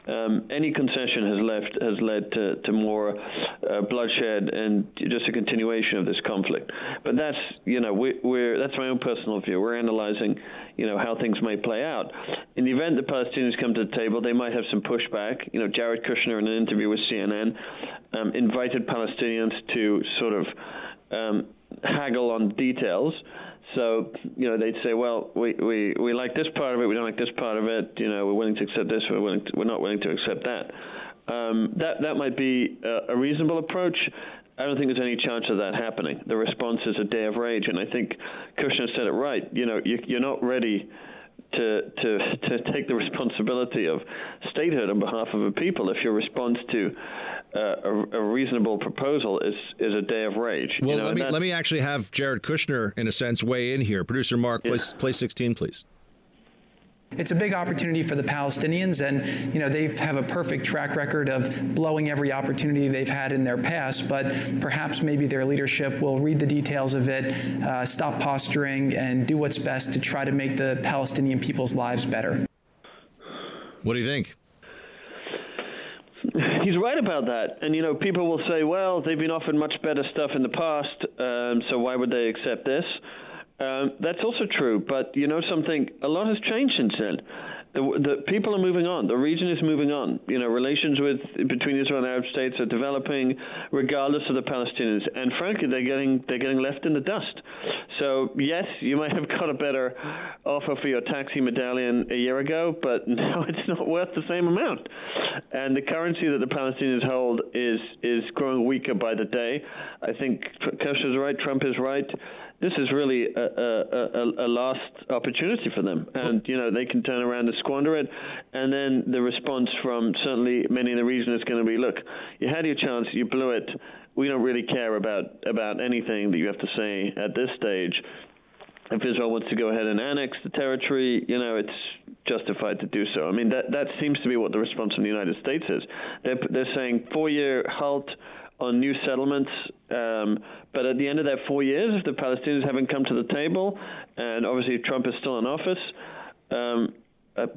Um, any concession has left has led to to more uh, bloodshed and just a continuation of this conflict. But that's you know we, we're that's my own personal view. We're analyzing you know how things may play out. In the event the Palestinians come to the table, they might have some pushback. You know, Jared Kushner in an interview with CNN um, invited Palestinians to sort of um, haggle on details. So, you know, they'd say, well, we, we, we like this part of it, we don't like this part of it, you know, we're willing to accept this, we're, willing to, we're not willing to accept that. Um, that, that might be a, a reasonable approach. I don't think there's any chance of that happening. The response is a day of rage, and I think Kushner said it right. You know, you, you're not ready to to to take the responsibility of statehood on behalf of a people if your response to uh, a, a, reasonable proposal is is a day of rage. Well, you know, let me let me actually have Jared Kushner, in a sense, weigh in here. Producer Mark, yeah. play, play 16, please. It's a big opportunity for the Palestinians, and you know they have a perfect track record of blowing every opportunity they've had in their past. But perhaps maybe their leadership will read the details of it, uh, stop posturing, and do what's best to try to make the Palestinian people's lives better. What do you think? He's right about that. And you know, people will say, "Well, they've been offered much better stuff in the past, um, so why would they accept this?" Um, that's also true, but you know something? A lot has changed since then the, the people are moving on. The region is moving on. You know, relations with between Israel and Arab states are developing, regardless of the Palestinians. And frankly, they're getting they're getting left in the dust. So yes, you might have *laughs* got a better offer for your taxi medallion a year ago, but *laughs* now it's not worth the same amount. And the currency that the Palestinians hold is is growing weaker by the day. I think Kushner is right. Trump is right this is really a, a, a, last opportunity for them, and you know they can turn around and squander it. And then the response from certainly many in the region is going to be, look, you had your chance, you blew it. We don't really care about about anything that you have to say at this stage. If Israel wants to go ahead and annex the territory, you know it's justified to do so. I mean that that seems to be what the response from the United States is. They're they're saying four year halt on new settlements. Um, but at the end of that four years, if the Palestinians haven't come to the table, and obviously Trump is still in office, um, uh,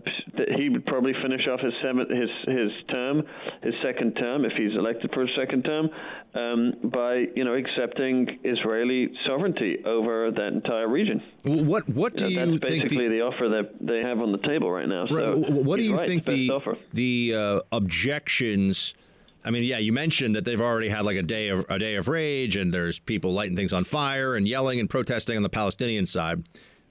he would probably finish off his seventh, his his term, his second term, if he's elected for a second term, um, by you know accepting Israeli sovereignty over that entire region. What what do you, know, you that's basically the, the, offer that they have on the table right now. So right, what do you right, think the the uh, objections? I mean, yeah, you mentioned that they've already had like a day of a day of rage, and there's people lighting things on fire and yelling and protesting on the Palestinian side,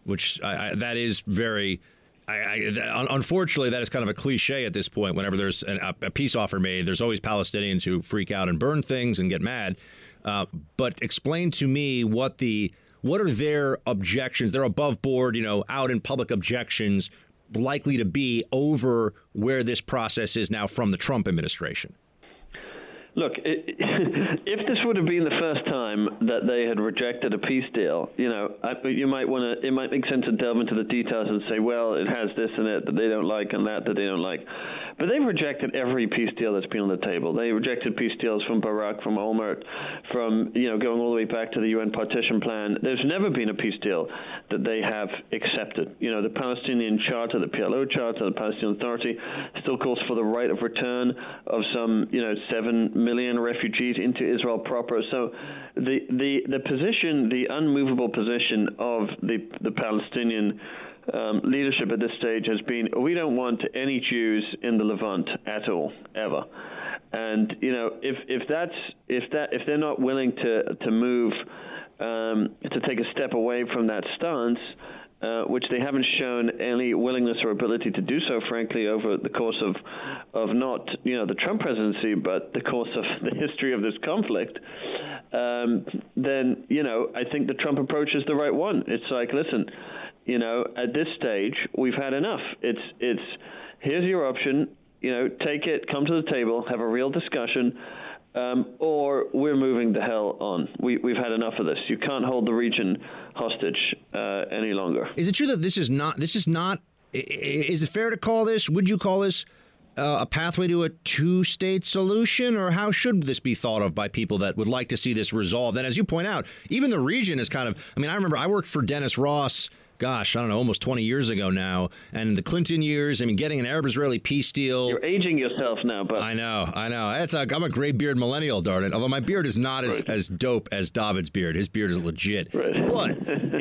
which I, I, that is very. I, unfortunately, that is kind of a cliche at this point. Whenever there's an, a, a, peace offer made, there's always Palestinians who freak out and burn things and get mad. Uh, but explain to me what the what are their objections? They're above board, you know, out in public objections likely to be over where this process is now from the Trump administration. Look, *laughs* if this would have been the first time that they had rejected a peace deal, you know, you might want to. It might make sense to delve into the details and say, well, it has this in it that they don't like and that that they don't like. But they've rejected every peace deal that's been on the table. They rejected peace deals from Barak, from Olmert, from you know going all the way back to the UN partition plan. There's never been a peace deal that they have accepted. You know, the Palestinian Charter, the PLO Charter, the Palestinian Authority still calls for the right of return of some you know seven million refugees into Israel proper. So the the the position, the unmovable position of the the Palestinian um, leadership at this stage has been we don't want any Jews in the Levant at all, ever. And you know, if if that's if that if they're not willing to to move um, to take a step away from that stance, uh, which they haven't shown any willingness or ability to do so, frankly, over the course of of not you know the Trump presidency, but the course of *laughs* the history of this conflict. Um, then you know I think the Trump approach is the right one. It's like, listen, you know, at this stage, we've had enough. It's it's here's your option. You know, take it, come to the table, have a real discussion. Um, or we're moving the hell on. We, we've had enough of this. You can't hold the region hostage uh, any longer. Is it true that this is not? This is not. Is it fair to call this? Would you call this uh, a pathway to a two-state solution, or how should this be thought of by people that would like to see this resolved? And as you point out, even the region is kind of. I mean, I remember I worked for Dennis Ross gosh, I don't know, almost 20 years ago now. And the Clinton years, I mean, getting an Arab Israeli peace deal. You're aging yourself now, but. I know, I know. It's a, I'm a gray beard millennial, darn it. Although my beard is not as, as dope as David's beard. His beard is legit. Right. But,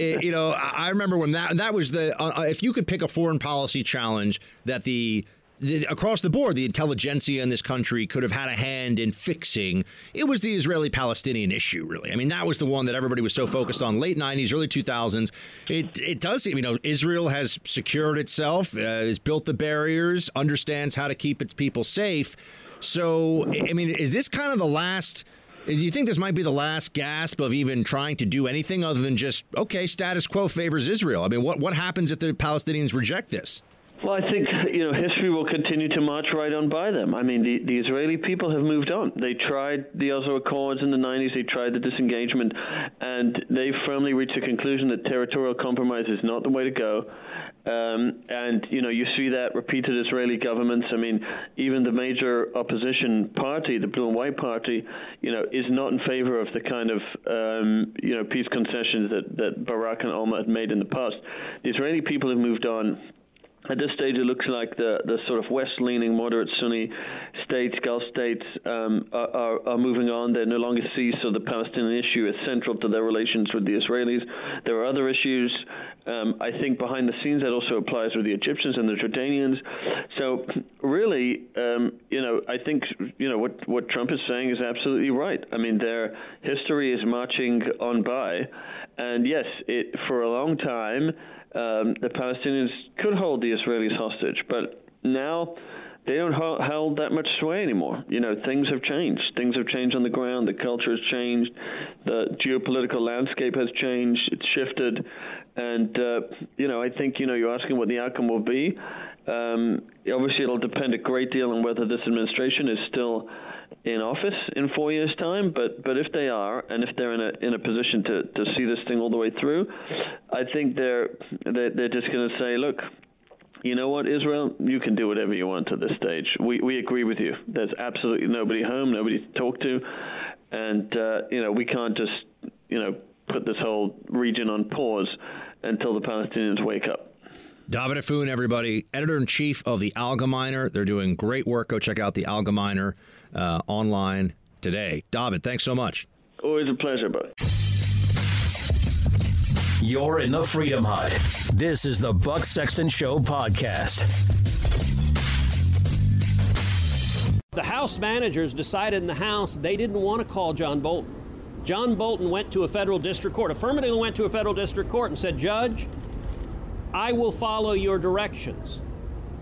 it, you know, I remember when that, that was the, uh, if you could pick a foreign policy challenge that the, the, across the board, the intelligentsia in this country could have had a hand in fixing. It was the Israeli Palestinian issue, really. I mean, that was the one that everybody was so focused on late 90s, early 2000s. It, it does seem, you know, Israel has secured itself, uh, has built the barriers, understands how to keep its people safe. So, I mean, is this kind of the last. Do you think this might be the last gasp of even trying to do anything other than just, okay, status quo favors Israel? I mean, what, what happens if the Palestinians reject this? Well, I think you know history will continue to march right on by them. I mean, the, the Israeli people have moved on. They tried the Oslo Accords in the 90s. They tried the disengagement, and they firmly reached a conclusion that territorial compromise is not the way to go. Um, and you know you see that repeated Israeli governments. I mean, even the major opposition party, the Blue and White Party, you know, is not in favor of the kind of um, you know peace concessions that that Barak and Olmert had made in the past. The Israeli people have moved on at this stage, it looks like the, the sort of west-leaning, moderate Sunni states, Gulf states, um, are, are, moving on. They no longer see so the Palestinian issue as central to their relations with the Israelis. There are other issues. Um, I think behind the scenes that also applies with the Egyptians and the Jordanians. So really, um, you know, I think you know what what Trump is saying is absolutely right. I mean, their history is marching on by, and yes, it for a long time um, the Palestinians could hold the Israelis hostage, but now they don't hold that much sway anymore. You know, things have changed. Things have changed on the ground. The culture has changed. The geopolitical landscape has changed. It's shifted, and uh, you know, I think you know, you're asking what the outcome will be. Um, obviously, it'll depend a great deal on whether this administration is still in office in four years' time. But but if they are, and if they're in a in a position to, to see this thing all the way through, I think they're they're, they're just going to say, look. You know what, Israel? You can do whatever you want at this stage. We we agree with you. There's absolutely nobody home, nobody to talk to, and uh, you know we can't just you know put this whole region on pause until the Palestinians wake up. David Efune, everybody, editor in chief of the Algemeiner. They're doing great work. Go check out the Algemeiner uh, online today. David, thanks so much. Always a pleasure, buddy. You're in the Freedom Hut. This is the Buck Sexton Show podcast. The House managers decided in the House they didn't want to call John Bolton. John Bolton went to a federal district court, affirmatively went to a federal district court and said, Judge, I will follow your directions.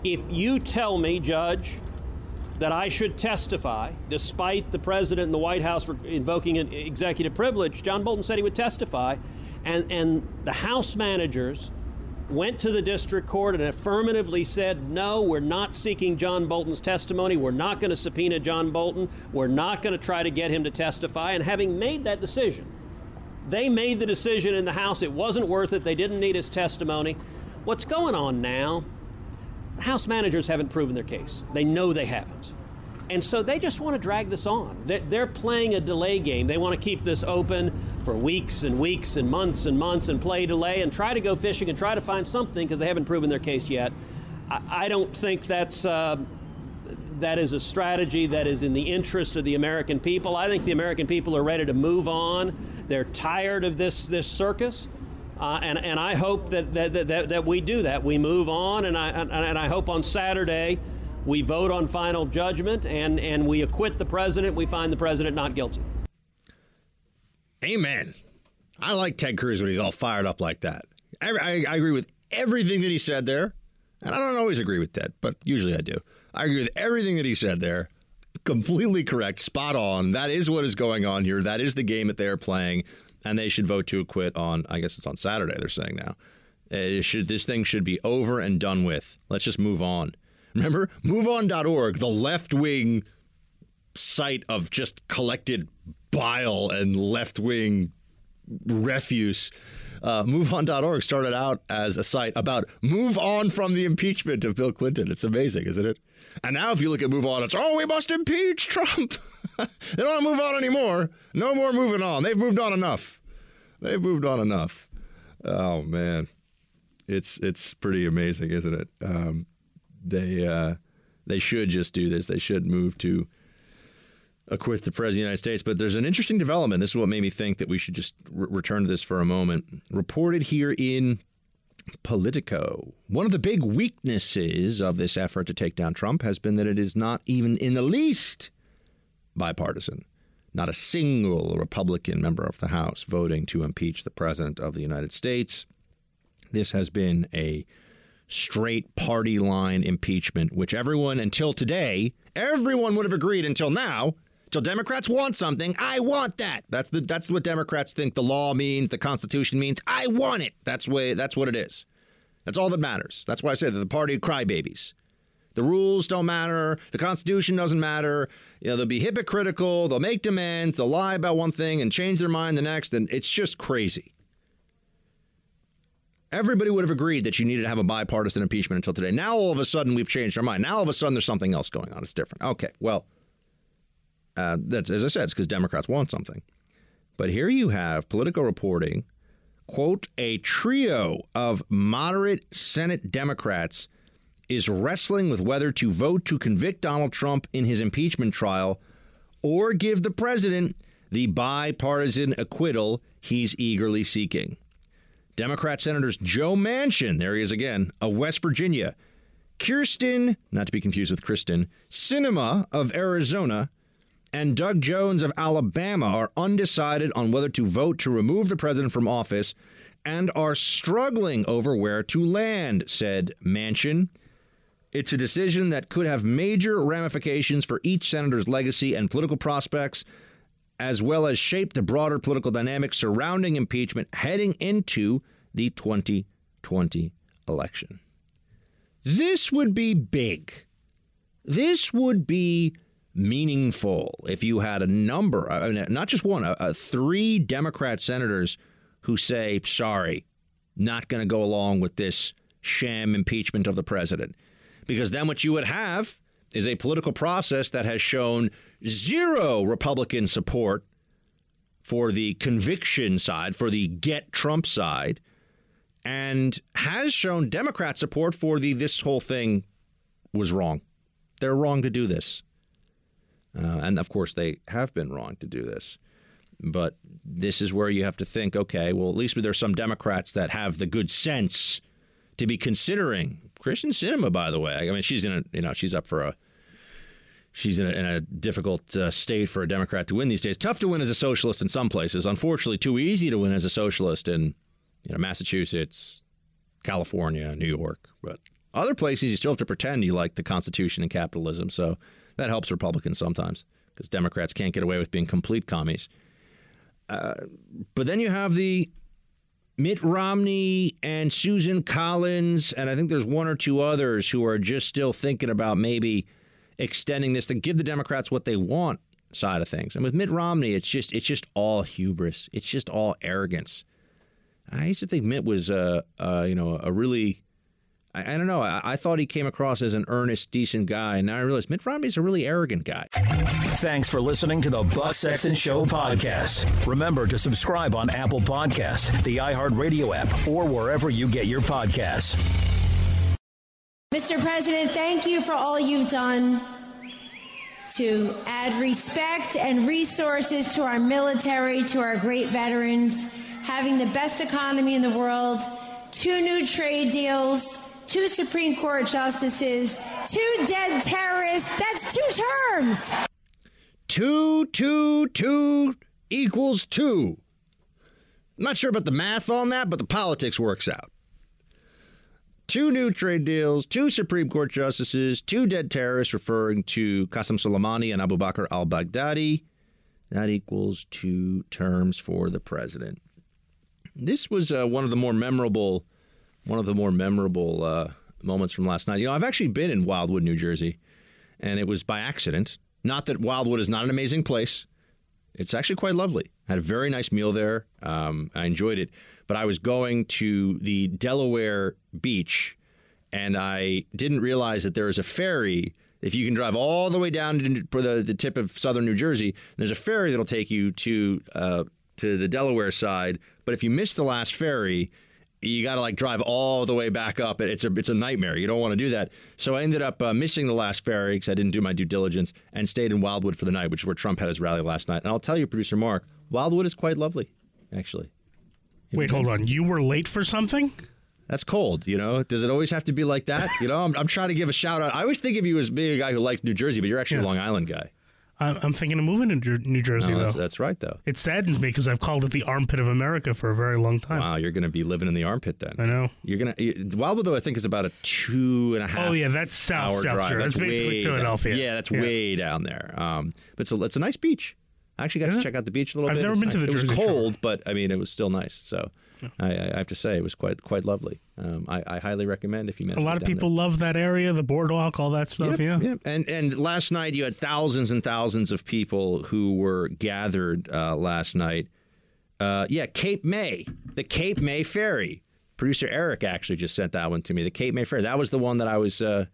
If you tell me, Judge, that I should testify, despite the president and the White House invoking executive privilege. John Bolton said he would testify, and, and the House managers went to the district court and affirmatively said, no, we're not seeking John Bolton's testimony. We're not going to subpoena John Bolton. We're not going to try to get him to testify. And having made that decision, they made the decision in the House. It wasn't worth it. They didn't need his testimony. What's going on now House managers haven't proven their case. They know they haven't. And so they just want to drag this on. They're playing a delay game. They want to keep this open for weeks and weeks and months and months and play delay and try to go fishing and try to find something because they haven't proven their case yet. I don't think that's. Uh, that is a strategy that is in the interest of the American people. I think the American people are ready to move on. They're tired of this this circus. Uh, and, and I hope that, that, that, that we do that. We move on, and I, and I hope on Saturday we vote on final judgment and, and we acquit the president. We find the president not guilty. Amen. I like Ted Cruz when he's all fired up like that. I, I, I agree with everything that he said there. And I don't always agree with Ted, but usually I do. I agree with everything that he said there. Completely correct, spot on. That is what is going on here. That is the game that they are playing and they should vote to acquit on. I guess it's on Saturday. They're saying now. It should this thing should be over and done with. Let's just move on. Remember, MoveOn.org, the left wing site of just collected bile and left wing refuse. Uh, MoveOn.org started out as a site about move on from the impeachment of Bill Clinton. It's amazing, isn't it? And now, if you look at MoveOn, it's oh, we must impeach Trump. *laughs* *laughs* they don't want to move on anymore. No more moving on. They've moved on enough. They've moved on enough. Oh man. It's it's pretty amazing, isn't it? Um, they uh, they should just do this. They should move to acquit the president of the United States. But there's an interesting development. This is what made me think that we should just re- return to this for a moment. Reported here in Politico. One of the big weaknesses of this effort to take down Trump has been that it is not even in the least bipartisan. Not a single Republican member of the House voting to impeach the President of the United States. This has been a straight party line impeachment, which everyone until today, everyone would have agreed until now. Till Democrats want something, I want that. That's the that's what Democrats think the law means, the Constitution means. I want it. That's way that's what it is. That's all that matters. That's why I say that the party crybabies. The rules don't matter. The Constitution doesn't matter. You know, they'll be hypocritical. They'll make demands. They'll lie about one thing and change their mind the next. And it's just crazy. Everybody would have agreed that you needed to have a bipartisan impeachment until today. Now, all of a sudden, we've changed our mind. Now, all of a sudden, there's something else going on. It's different. Okay, well, uh, that's, as I said, it's because Democrats want something. But here you have political reporting, quote, a trio of moderate Senate Democrats is wrestling with whether to vote to convict Donald Trump in his impeachment trial or give the president the bipartisan acquittal he's eagerly seeking. Democrat Senators Joe Manchin, there he is again, of West Virginia, Kyrsten, not to be confused with Kristen, Sinema of Arizona, and Doug Jones of Alabama are undecided on whether to vote to remove the president from office and are struggling over where to land, said Manchin. It's a decision that could have major ramifications for each senator's legacy and political prospects, as well as shape the broader political dynamics surrounding impeachment heading into the 2020 election. This would be big. This would be meaningful if you had a number, I mean, not just one, uh, uh, three Democrat senators who say, sorry, not going to go along with this sham impeachment of the president. Because then what you would have is a political process that has shown zero Republican support for the conviction side, for the get Trump side, and has shown Democrat support for the this whole thing was wrong. They're wrong to do this. Uh, and of course, they have been wrong to do this. But this is where you have to think okay, well, at least there's some Democrats that have the good sense to be considering Kyrsten Sinema, by the way. I mean, she's in a, you know, she's up for a, she's in a, in a difficult uh, state for a Democrat to win these days. Tough to win as a socialist in some places. Unfortunately, too easy to win as a socialist in, you know, Massachusetts, California, New York. But other places, you still have to pretend you like the Constitution and capitalism. So that helps Republicans sometimes because Democrats can't get away with being complete commies. Uh, but then you have the Mitt Romney and Susan Collins, and I think there's one or two others who are just still thinking about maybe extending this to give the Democrats what they want side of things. And with Mitt Romney, it's just it's just all hubris. It's just all arrogance. I used to think Mitt was a uh, uh, you know a really I, I don't know. I, I, thought he came across as an earnest, decent guy. And now I realize Mitt Romney's a really arrogant guy. Thanks for listening to the Buck Sexton Show podcast. Remember to subscribe on Apple Podcast, the iHeartRadio app, or wherever you get your podcasts. Mr. President, thank you for all you've done to add respect and resources to our military, to our great veterans, having the best economy in the world, two new trade deals, two Supreme Court justices, two dead terrorists. That's two terms. Two, two, two equals two. I'm not sure about the math on that, but the politics works out. Two new trade deals, two Supreme Court justices, two dead terrorists, referring to Qasem Soleimani and Abu Bakr al Baghdadi. That equals two terms for the president. This was uh, one of the more memorable one of the more memorable uh, moments from last night. You know, I've actually been in Wildwood, New Jersey, and it was by accident. Not that Wildwood is not an amazing place. It's actually quite lovely. I had a very nice meal there. Um, I enjoyed it. But I was going to the Delaware beach, and I didn't realize that there is a ferry. If you can drive all the way down to the, the tip of southern New Jersey, there's a ferry that'll take you to uh, to the Delaware side. But if you miss the last ferry, you got to like drive all the way back up. It's a it's a nightmare. You don't want to do that. So I ended up uh, missing the last ferry because I didn't do my due diligence and stayed in Wildwood for the night, which is where Trump had his rally last night. And I'll tell you, producer Mark, Wildwood is quite lovely, actually. Wait, hold on. You were late for something? That's cold, you know. Does it always have to be like that? You know, I'm, I'm trying to give a shout out. I always think of you as being a guy who likes New Jersey, but you're actually Yeah. a Long Island guy. I- I'm thinking of moving to New Jersey, No, though. that's, that's right, though. It saddens me because I've called it the armpit of America for a very long time. Wow, you're going to be living in the armpit then. I know. You're gonna you- Wildwood, though. I think is about a two and a half. Oh, yeah, that's south, South drive. That's That's basically way down- Philadelphia. Yeah, that's Yeah. way down there. Um, but it's a, it's a nice beach. I actually got to check out the beach a little bit. I've bit. never It's been to nice. the It was Jersey Shore. cold, but I mean, it was still nice. So I, I have to say, it was quite quite lovely. Um, I, I highly recommend if you A lot of people love that area, the boardwalk, all that stuff. Yep, yeah. yep. And and last night you had thousands and thousands of people who were gathered uh, last night. Uh, yeah, Cape May, the Cape May Ferry. Producer Eric actually just sent that one to me. The Cape May Ferry. That was the one that I was uh,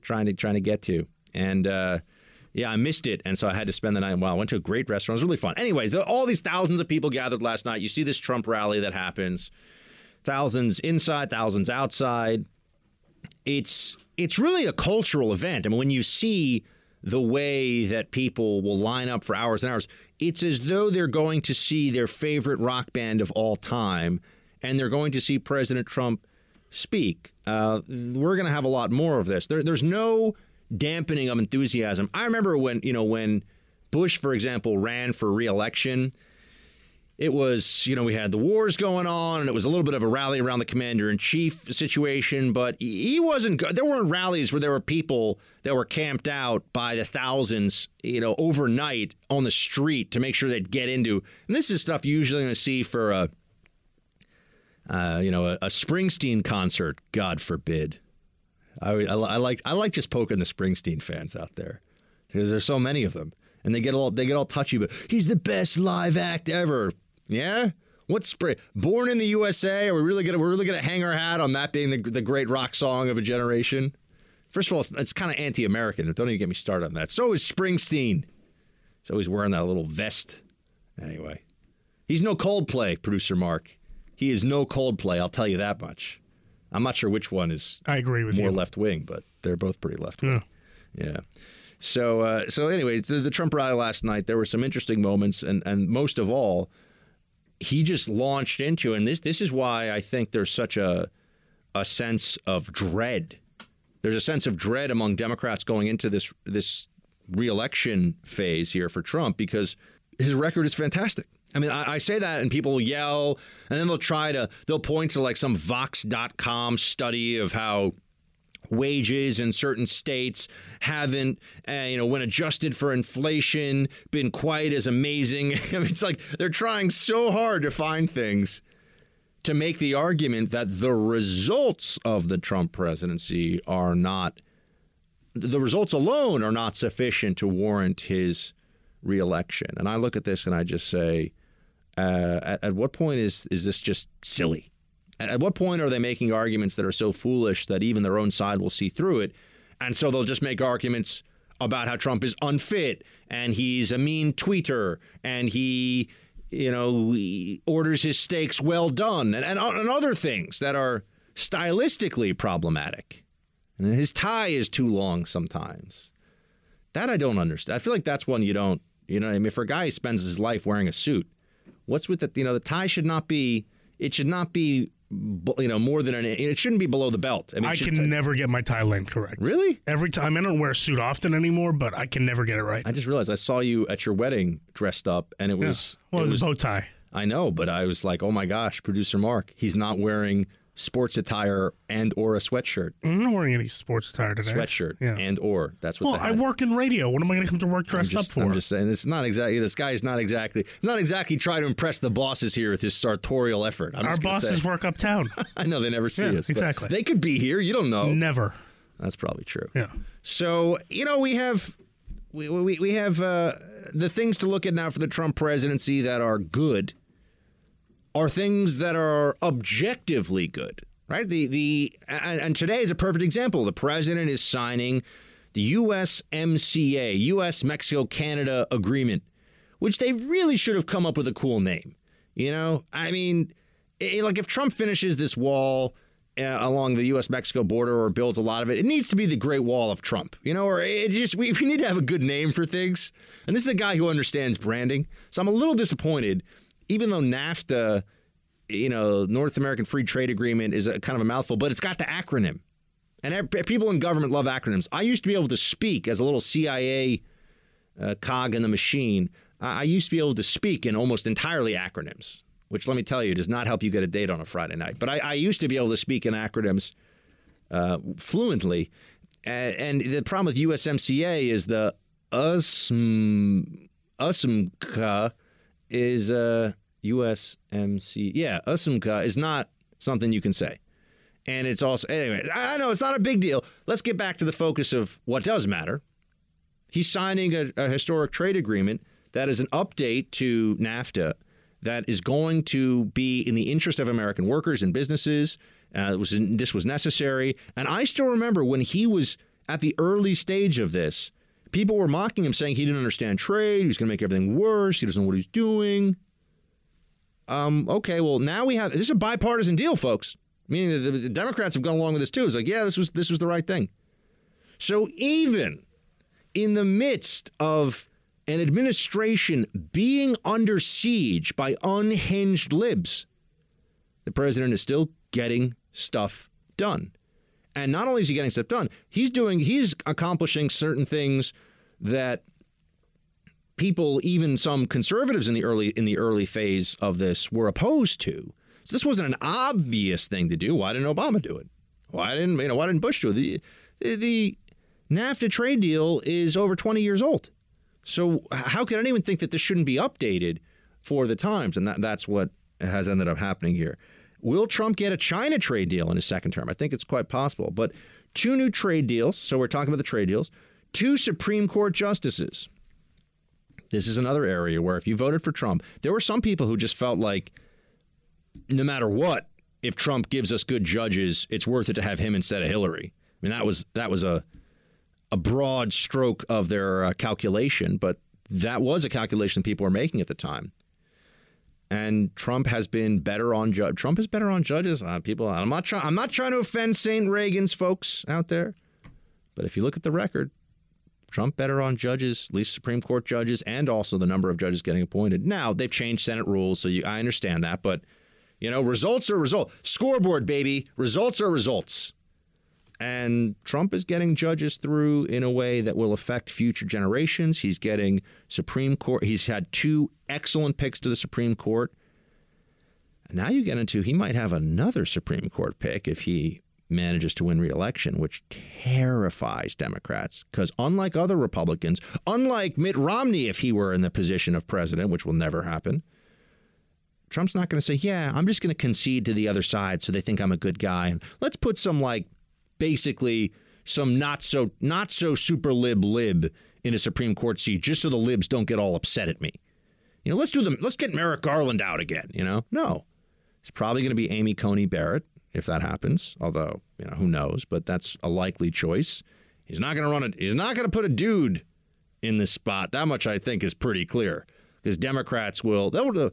trying to trying to get to, and uh, yeah, I missed it, and so I had to spend the night. Wow, I went to a great restaurant. It was really fun. Anyways, all these thousands of people gathered last night. You see this Trump rally that happens. Thousands inside, thousands outside it's it's really a cultural event. I mean, when you see the way that people will line up for hours and hours, it's as though they're going to see their favorite rock band of all time, and they're going to see President Trump speak. Uh, we're going to have a lot more of this. There, there's no dampening of enthusiasm. I remember when you know when Bush, for example, ran for reelection it was, you know, we had the wars going on, and it was a little bit of a rally around the commander in chief situation. But he wasn't. There weren't rallies where there were people that were camped out by the thousands, you know, overnight on the street to make sure they'd get into. And this is stuff you usually going to see for a, uh, you know, a, a Springsteen concert. God forbid. I, I, I like I like just poking the Springsteen fans out there because there's so many of them, and they get all they get all touchy. But he's the best live act ever. Yeah. What's spring? Born in the USA? Are we really gonna we're really gonna hang our hat on that being the the great rock song of a generation? First of all, it's, it's kind of anti-American. Don't even get me started on that. So is Springsteen. He's wearing that little vest. Anyway, he's no Coldplay, producer Mark. He is no Coldplay. I'll tell you that much. I'm not sure which one is. I agree with more left wing, but they're both pretty left wing. Yeah. So, uh, so anyways, the, the Trump rally last night, there were some interesting moments, and and most of all, he just launched into, and this this is why I think there's such a a sense of dread. There's a sense of dread among Democrats going into this this reelection phase here for Trump because his record is fantastic. I mean, I, I say that and people yell, and then they'll try to they'll point to like some Vox.com study of how wages in certain states haven't, uh, you know, when adjusted for inflation, been quite as amazing. I *laughs* mean, it's like they're trying so hard to find things to make the argument that the results of the Trump presidency are not, the results alone are not sufficient to warrant his reelection. And I look at this and I just say, uh, at, at what point is is this just silly? At, at what point are they making arguments that are so foolish that even their own side will see through it? And so they'll just make arguments about how Trump is unfit and he's a mean tweeter and he, you know, he orders his steaks well done and, and, and other things that are stylistically problematic. And his tie is too long sometimes. That I don't understand. I feel like that's one you don't, you know, I mean, for a guy who spends his life wearing a suit, what's with the, you know, the tie should not be, it should not be, you know, more than an, it shouldn't be below the belt. I mean, I can never get my tie length correct. Really? Every time I don't wear a suit often anymore, but I can never get it right. I just realized I saw you at your wedding dressed up, and it Yeah. was Well, it was a bow tie. I know, but I was like, oh my gosh, producer Mark, he's not wearing sports attire and or a sweatshirt. I'm not wearing any sports attire today. Sweatshirt Yeah. and or that's what. Well, I work in radio. What am I going to come to work dressed just, up for? I'm just saying, it's not exactly. This guy is not exactly not exactly trying to impress the bosses here with his sartorial effort. I'm Our bosses say. work uptown. *laughs* I know they never see Yeah, us. exactly. They could be here. You don't know. Never. That's probably true. Yeah. So you know we have we we, we have uh, the things to look at now for the Trump presidency that are good are things that are objectively good, right? The the and, and today is a perfect example. The president is signing the USMCA, US Mexico Canada agreement, which they really should have come up with a cool name. You know, I mean, eh, like if Trump finishes this wall uh, along the U.S. Mexico border or builds a lot of it, it needs to be the Great Wall of Trump, you know, or it just we, we need to have a good name for things. And this is a guy who understands branding, so I'm a little disappointed, even though NAFTA, you know, North American Free Trade Agreement is a kind of a mouthful, but it's got the acronym, and people in government love acronyms. I used to be able to speak as a little CIA uh, cog in the machine. I used to be able to speak in almost entirely acronyms which let me tell you does not help you get a date on a Friday night. But I, I used to be able to speak in acronyms uh, fluently. And, and, the problem with USMCA is the USM, USMCA is uh, USMC. Yeah, USMCA is not something you can say. And it's also, anyway, I know it's not a big deal. Let's get back to the focus of what does matter. He's signing a, a historic trade agreement that is an update to NAFTA that is going to be in the interest of American workers and businesses. Uh, was, this was necessary. And I still remember when he was at the early stage of this, people were mocking him, saying he didn't understand trade. He was going to make everything worse. He doesn't know what he's doing. Um, okay, well now we have this is a bipartisan deal, folks. Meaning the, the Democrats have gone along with this too. It's like, yeah, this was this was the right thing. So even in the midst of an administration being under siege by unhinged libs, the president is still getting stuff done. And not only is he getting stuff done, he's doing he's accomplishing certain things that people, even some conservatives in the early in the early phase of this, were opposed to. So this wasn't an obvious thing to do. Why didn't Obama do it? Why didn't you know? Why didn't Bush do it? The, the NAFTA trade deal is over 20 years old. So how could anyone think that this shouldn't be updated for the times? And that, that's what has ended up happening here. Will Trump get a China trade deal in his second term? I think it's quite possible. But two new trade deals. So we're talking about the trade deals. Two Supreme Court justices. This is another area where if you voted for Trump, there were some people who just felt like no matter what, if Trump gives us good judges, it's worth it to have him instead of Hillary. I mean, that was that was a a broad stroke of their uh, calculation, but that was a calculation people were making at the time. And Trump has been better on judge. Trump is better on judges. Uh, people, I'm not trying. I'm not trying to offend St. Reagan's folks out there, but if you look at the record, Trump better on judges, at least Supreme Court judges, and also the number of judges getting appointed. Now they've changed Senate rules, so you, I understand that, but you know, results are results. Scoreboard, baby. Results are results. And Trump is getting judges through in a way that will affect future generations. He's getting Supreme Court. He's had two excellent picks to the Supreme Court. Now you get into he might have another Supreme Court pick if he manages to win re-election, which terrifies Democrats. Because unlike other Republicans, unlike Mitt Romney, if he were in the position of president, which will never happen, Trump's not going to say, "Yeah, I'm just going to concede to the other side so they think I'm a good guy." And let's put some like basically some not so not so super lib lib in a Supreme Court seat just so the libs don't get all upset at me. You know, let's do them. Let's get Merrick Garland out again. You know, no, it's probably going to be Amy Coney Barrett if that happens. Although you know who knows, but that's a likely choice. He's not going to run it. He's not going to put a dude in this spot. That much I think is pretty clear because Democrats will. They'll.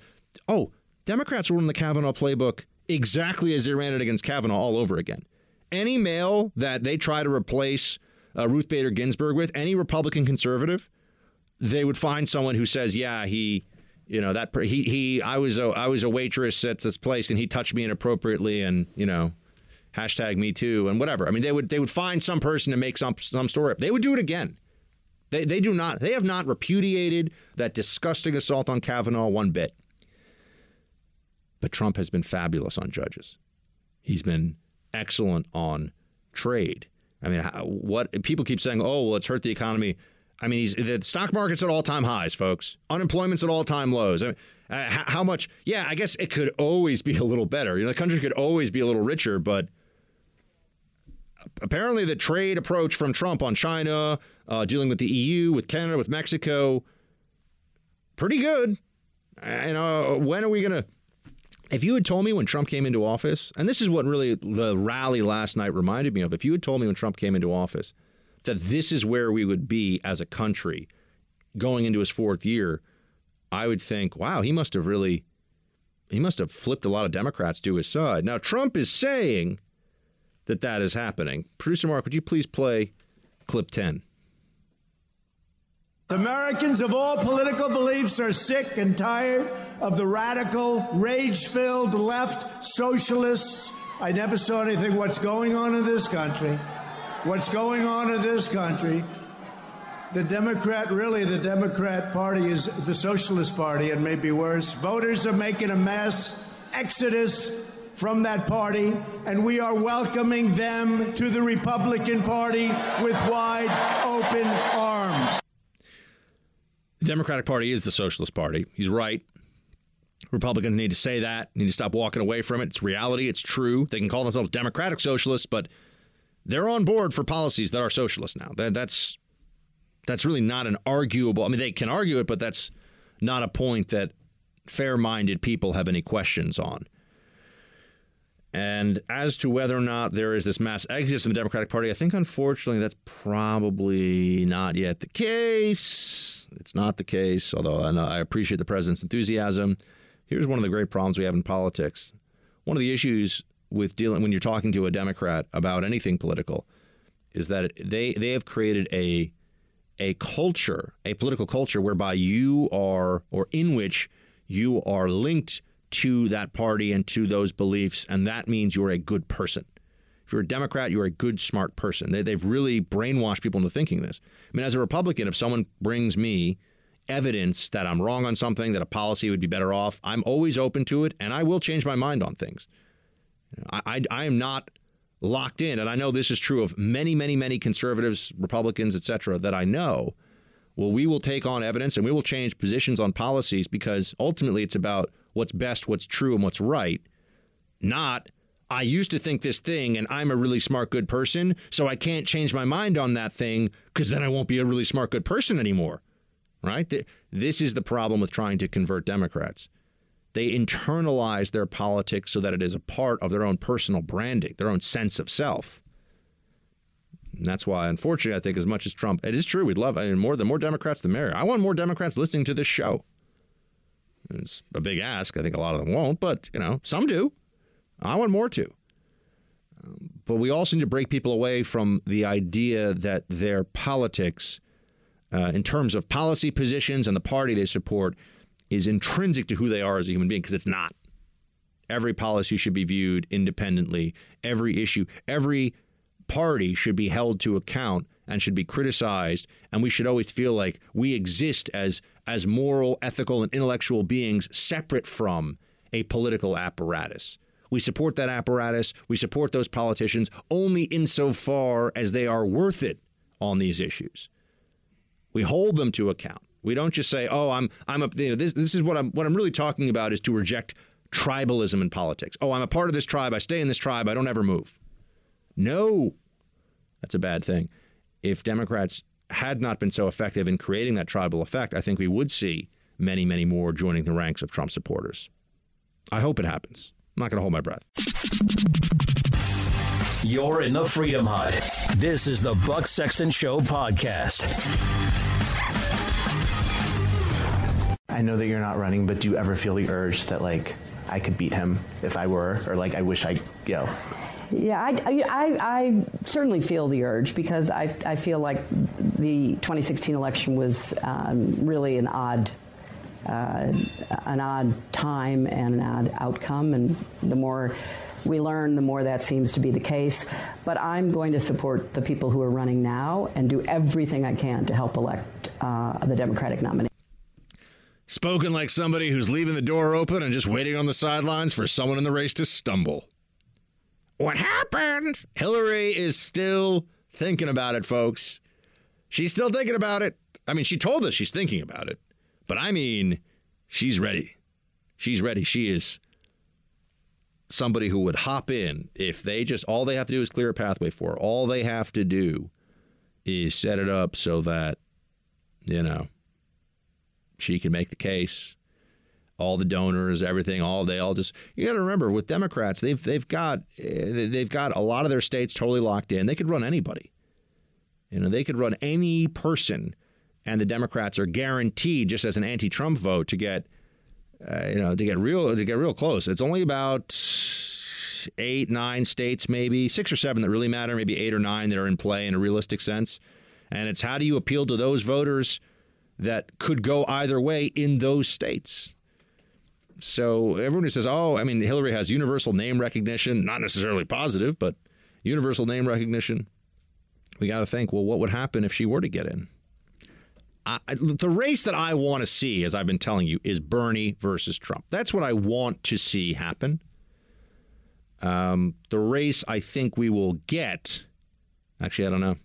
Oh, Democrats will run the Kavanaugh playbook exactly as they ran it against Kavanaugh all over again any male that they try to replace uh, Ruth Bader Ginsburg with, any Republican conservative, they would find someone who says, "Yeah, he, you know, that he he I was a I was a waitress at this place and he touched me inappropriately and you know." Hashtag me too and whatever. I mean, they would they would find some person to make some some story up. They would do it again. They they do not. They have not repudiated that disgusting assault on Kavanaugh one bit. But Trump has been fabulous on judges. He's been excellent on trade. I mean, what people keep saying, oh, well, it's hurt the economy. I mean, he's, the stock market's at all time highs, folks. Unemployment's at all time lows. I mean, uh, how much? Yeah, I guess it could always be a little better. You know, the country could always be a little richer, but apparently the trade approach from Trump on China, uh, dealing with the EU, with Canada, with Mexico, pretty good. And uh, when are we going to if you had told me when Trump came into office, and this is what really the rally last night reminded me of, if you had told me when Trump came into office that this is where we would be as a country going into his fourth year, I would think, wow, he must have really he must have flipped a lot of Democrats to his side. Now Trump is saying that that is happening. Producer Mark, would you please play clip 10? Americans of all political beliefs are sick and tired of the radical, rage filled left socialists. I never saw anything. What's going on in this country? What's going on in this country? The Democrat, really, the Democrat Party is the Socialist Party and maybe worse. Voters are making a mass exodus from that party, and we are welcoming them to the Republican Party with wide open arms. The Democratic Party is the Socialist Party. He's right. Republicans need to say that, need to stop walking away from it. It's reality, it's true. They can call themselves Democratic Socialists, but they're on board for policies that are socialist now. That, that's that's really not an arguable. I mean, they can argue it, but that's not a point that fair-minded people have any questions on. And as to whether or not there is this mass exodus from the Democratic Party, I think unfortunately that's probably not yet the case. It's not the case, although I, appreciate the president's enthusiasm. Here's one of the great problems we have in politics. One of the issues with dealing when you're talking to a Democrat about anything political is that they they have created a a culture, a political culture whereby you are or in which you are linked to that party and to those beliefs, and that means you're a good person. If you're a Democrat, you're a good, smart person. They, they've really brainwashed people into thinking this. I mean, as a Republican, if someone brings me evidence that I'm wrong on something, that a policy would be better off, I'm always open to it, and I will change my mind on things. I, I, I am not locked in, and I know this is true of many, many, many conservatives, Republicans, etc., that I know. Well, we will take on evidence and we will change positions on policies because ultimately it's about what's best, what's true, and what's right, not I used to think this thing and I'm a really smart, good person, so I can't change my mind on that thing because then I won't be a really smart, good person anymore. Right? This is the problem with trying to convert Democrats. They internalize their politics so that it is a part of their own personal branding, their own sense of self. And that's why, unfortunately, I think as much as Trump, it is true, we'd love I mean, more the more Democrats, the merrier. I want more Democrats listening to this show. It's a big ask. I think a lot of them won't, but you know, some do. I want more to. Um, but we also need to break people away from the idea that their politics, uh, in terms of policy positions and the party they support, is intrinsic to who they are as a human being, because it's not. Every policy should be viewed independently. Every issue, every party should be held to account and should be criticized. And we should always feel like we exist as as moral ethical and intellectual beings separate from a political apparatus. We support that apparatus. We support those politicians only insofar as they are worth it on these issues. We hold them to account we don't just say oh i'm i'm a you know, this, this is what i'm what i'm really talking about is to reject tribalism in politics oh i'm a part of this tribe i stay in this tribe i don't ever move no that's a bad thing. If Democrats had not been so effective in creating that tribal effect, I think we would see many, many more joining the ranks of Trump supporters. I hope it happens. I'm not going to hold my breath. You're in the Freedom Hut. This is the Buck Sexton Show podcast. I know that you're not running, but do you ever feel the urge that, like, I could beat him if I were, or like, I wish I, you know, yeah, I, I, I, certainly feel the urge because I, I feel like the 2016 election was um, really an odd, uh, an odd time and an odd outcome, and the more we learn, the more that seems to be the case. But I'm going to support the people who are running now and do everything I can to help elect uh, the Democratic nominee. Spoken like somebody who's leaving the door open and just waiting on the sidelines for someone in the race to stumble. What happened? Hillary is still thinking about it, folks. She's still thinking about it. I mean, she told us she's thinking about it, but I mean, she's ready. She's ready. She is somebody who would hop in if they just, all they have to do is clear a pathway for her. All they have to do is set it up so that, you know, she can make the case all the donors, everything, all they all just you got to remember with Democrats, they've they've got eh, they've got a lot of their states totally locked in. They could run anybody. You know, they could run any person and the Democrats are guaranteed just as an anti-Trump vote to get uh, you know, to get real to get real close. It's only about eight, nine states, maybe six or seven that really matter, maybe eight or nine that are in play in a realistic sense. And it's how do you appeal to those voters that could go either way in those states? So everyone who says, oh, I mean, Hillary has universal name recognition, not necessarily positive, but universal name recognition. We got to think, well, what would happen if she were to get in? I, the race that I want to see, as I've been telling you, is Bernie versus Trump. That's what I want to see happen. Um, the race I think we will get. Actually, I don't know.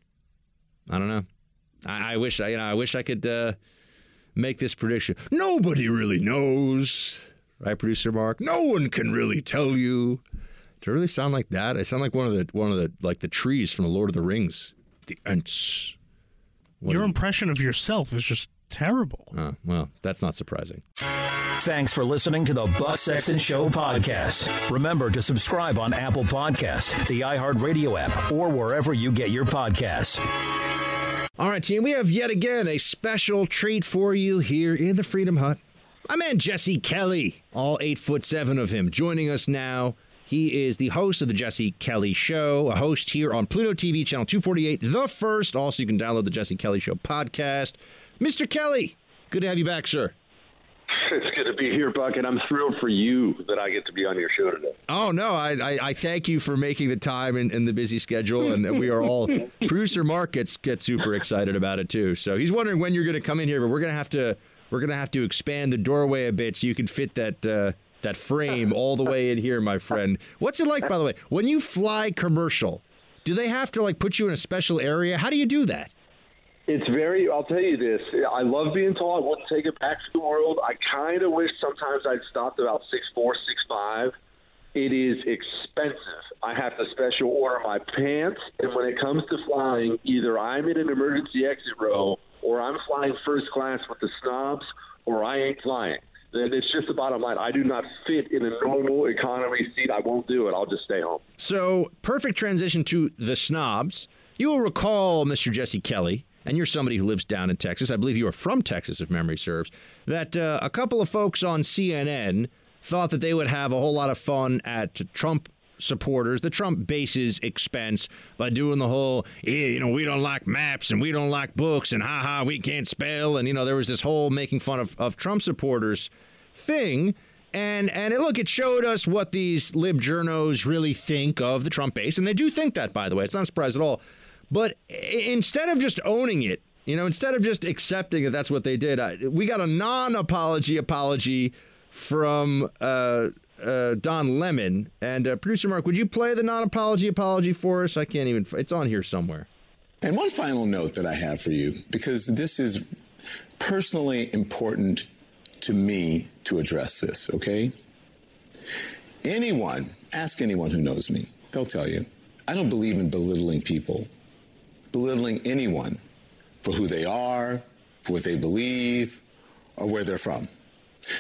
I don't know. I, I wish I, you know, I wish I could uh, make this prediction. Nobody really knows, right, producer Mark? No one can really tell you. Do I really sound like that? I sound like one of the one of the like the trees from the Lord of the Rings. The Ents. Your impression of yourself is just terrible. Oh, well, that's not surprising. Thanks for listening to the Buck Sexton Show podcast. Remember to subscribe on Apple Podcast, the iHeartRadio app, or wherever you get your podcasts. All right, team, we have yet again a special treat for you here in the Freedom Hut. My man Jesse Kelly, all eight foot seven of him, joining us now. He is the host of the Jesse Kelly Show, a host here on Pluto TV, channel 248, the first. Also, you can download the Jesse Kelly Show podcast. Mr. Kelly, good to have you back, sir. *laughs* It's good to be here, Buck, and I'm thrilled for you that I get to be on your show today. Oh no, I, I, I thank you for making the time in, in the busy schedule, and we are all *laughs* producer Mark gets gets super excited about it too. So he's wondering when you're going to come in here, but we're going to have to we're going to have to expand the doorway a bit so you can fit that uh, that frame all the way in here, my friend. What's it like, by the way, when you fly commercial? Do they have to like put you in a special area? How do you do that? It's very. I'll tell you this. I love being tall. I wouldn't take it back to the world. I kind of wish sometimes I'd stopped about six four, six five. It is expensive. I have to special order my pants, and when it comes to flying, either I'm in an emergency exit row, or I'm flying first class with the snobs, or I ain't flying. Then it's just the bottom line. I do not fit in a normal economy seat. I won't do it. I'll just stay home. So, perfect transition to the snobs. You will recall, Mr. Jesse Kelly, and you're somebody who lives down in Texas. I believe you are from Texas, if memory serves. That uh, a couple of folks on CNN thought that they would have a whole lot of fun at Trump supporters, the Trump base's expense by doing the whole, you know, we don't like maps and we don't like books and haha, we can't spell. And, you know, there was this whole making fun of, of Trump supporters thing. And and it, look, it showed us what these lib journos really think of the Trump base, and they do think that, by the way. It's not a surprise at all. But instead of just owning it, you know, instead of just accepting that that's what they did, I, we got a non-apology apology from uh, uh, Don Lemon and uh, producer Mark. Would you play the non-apology apology for us? I can't even. It's on here somewhere. And one final note that I have for you, because this is personally important to me to address this, okay? Anyone, ask anyone who knows me, they'll tell you. I don't believe in belittling people, belittling anyone for who they are, for what they believe, or where they're from.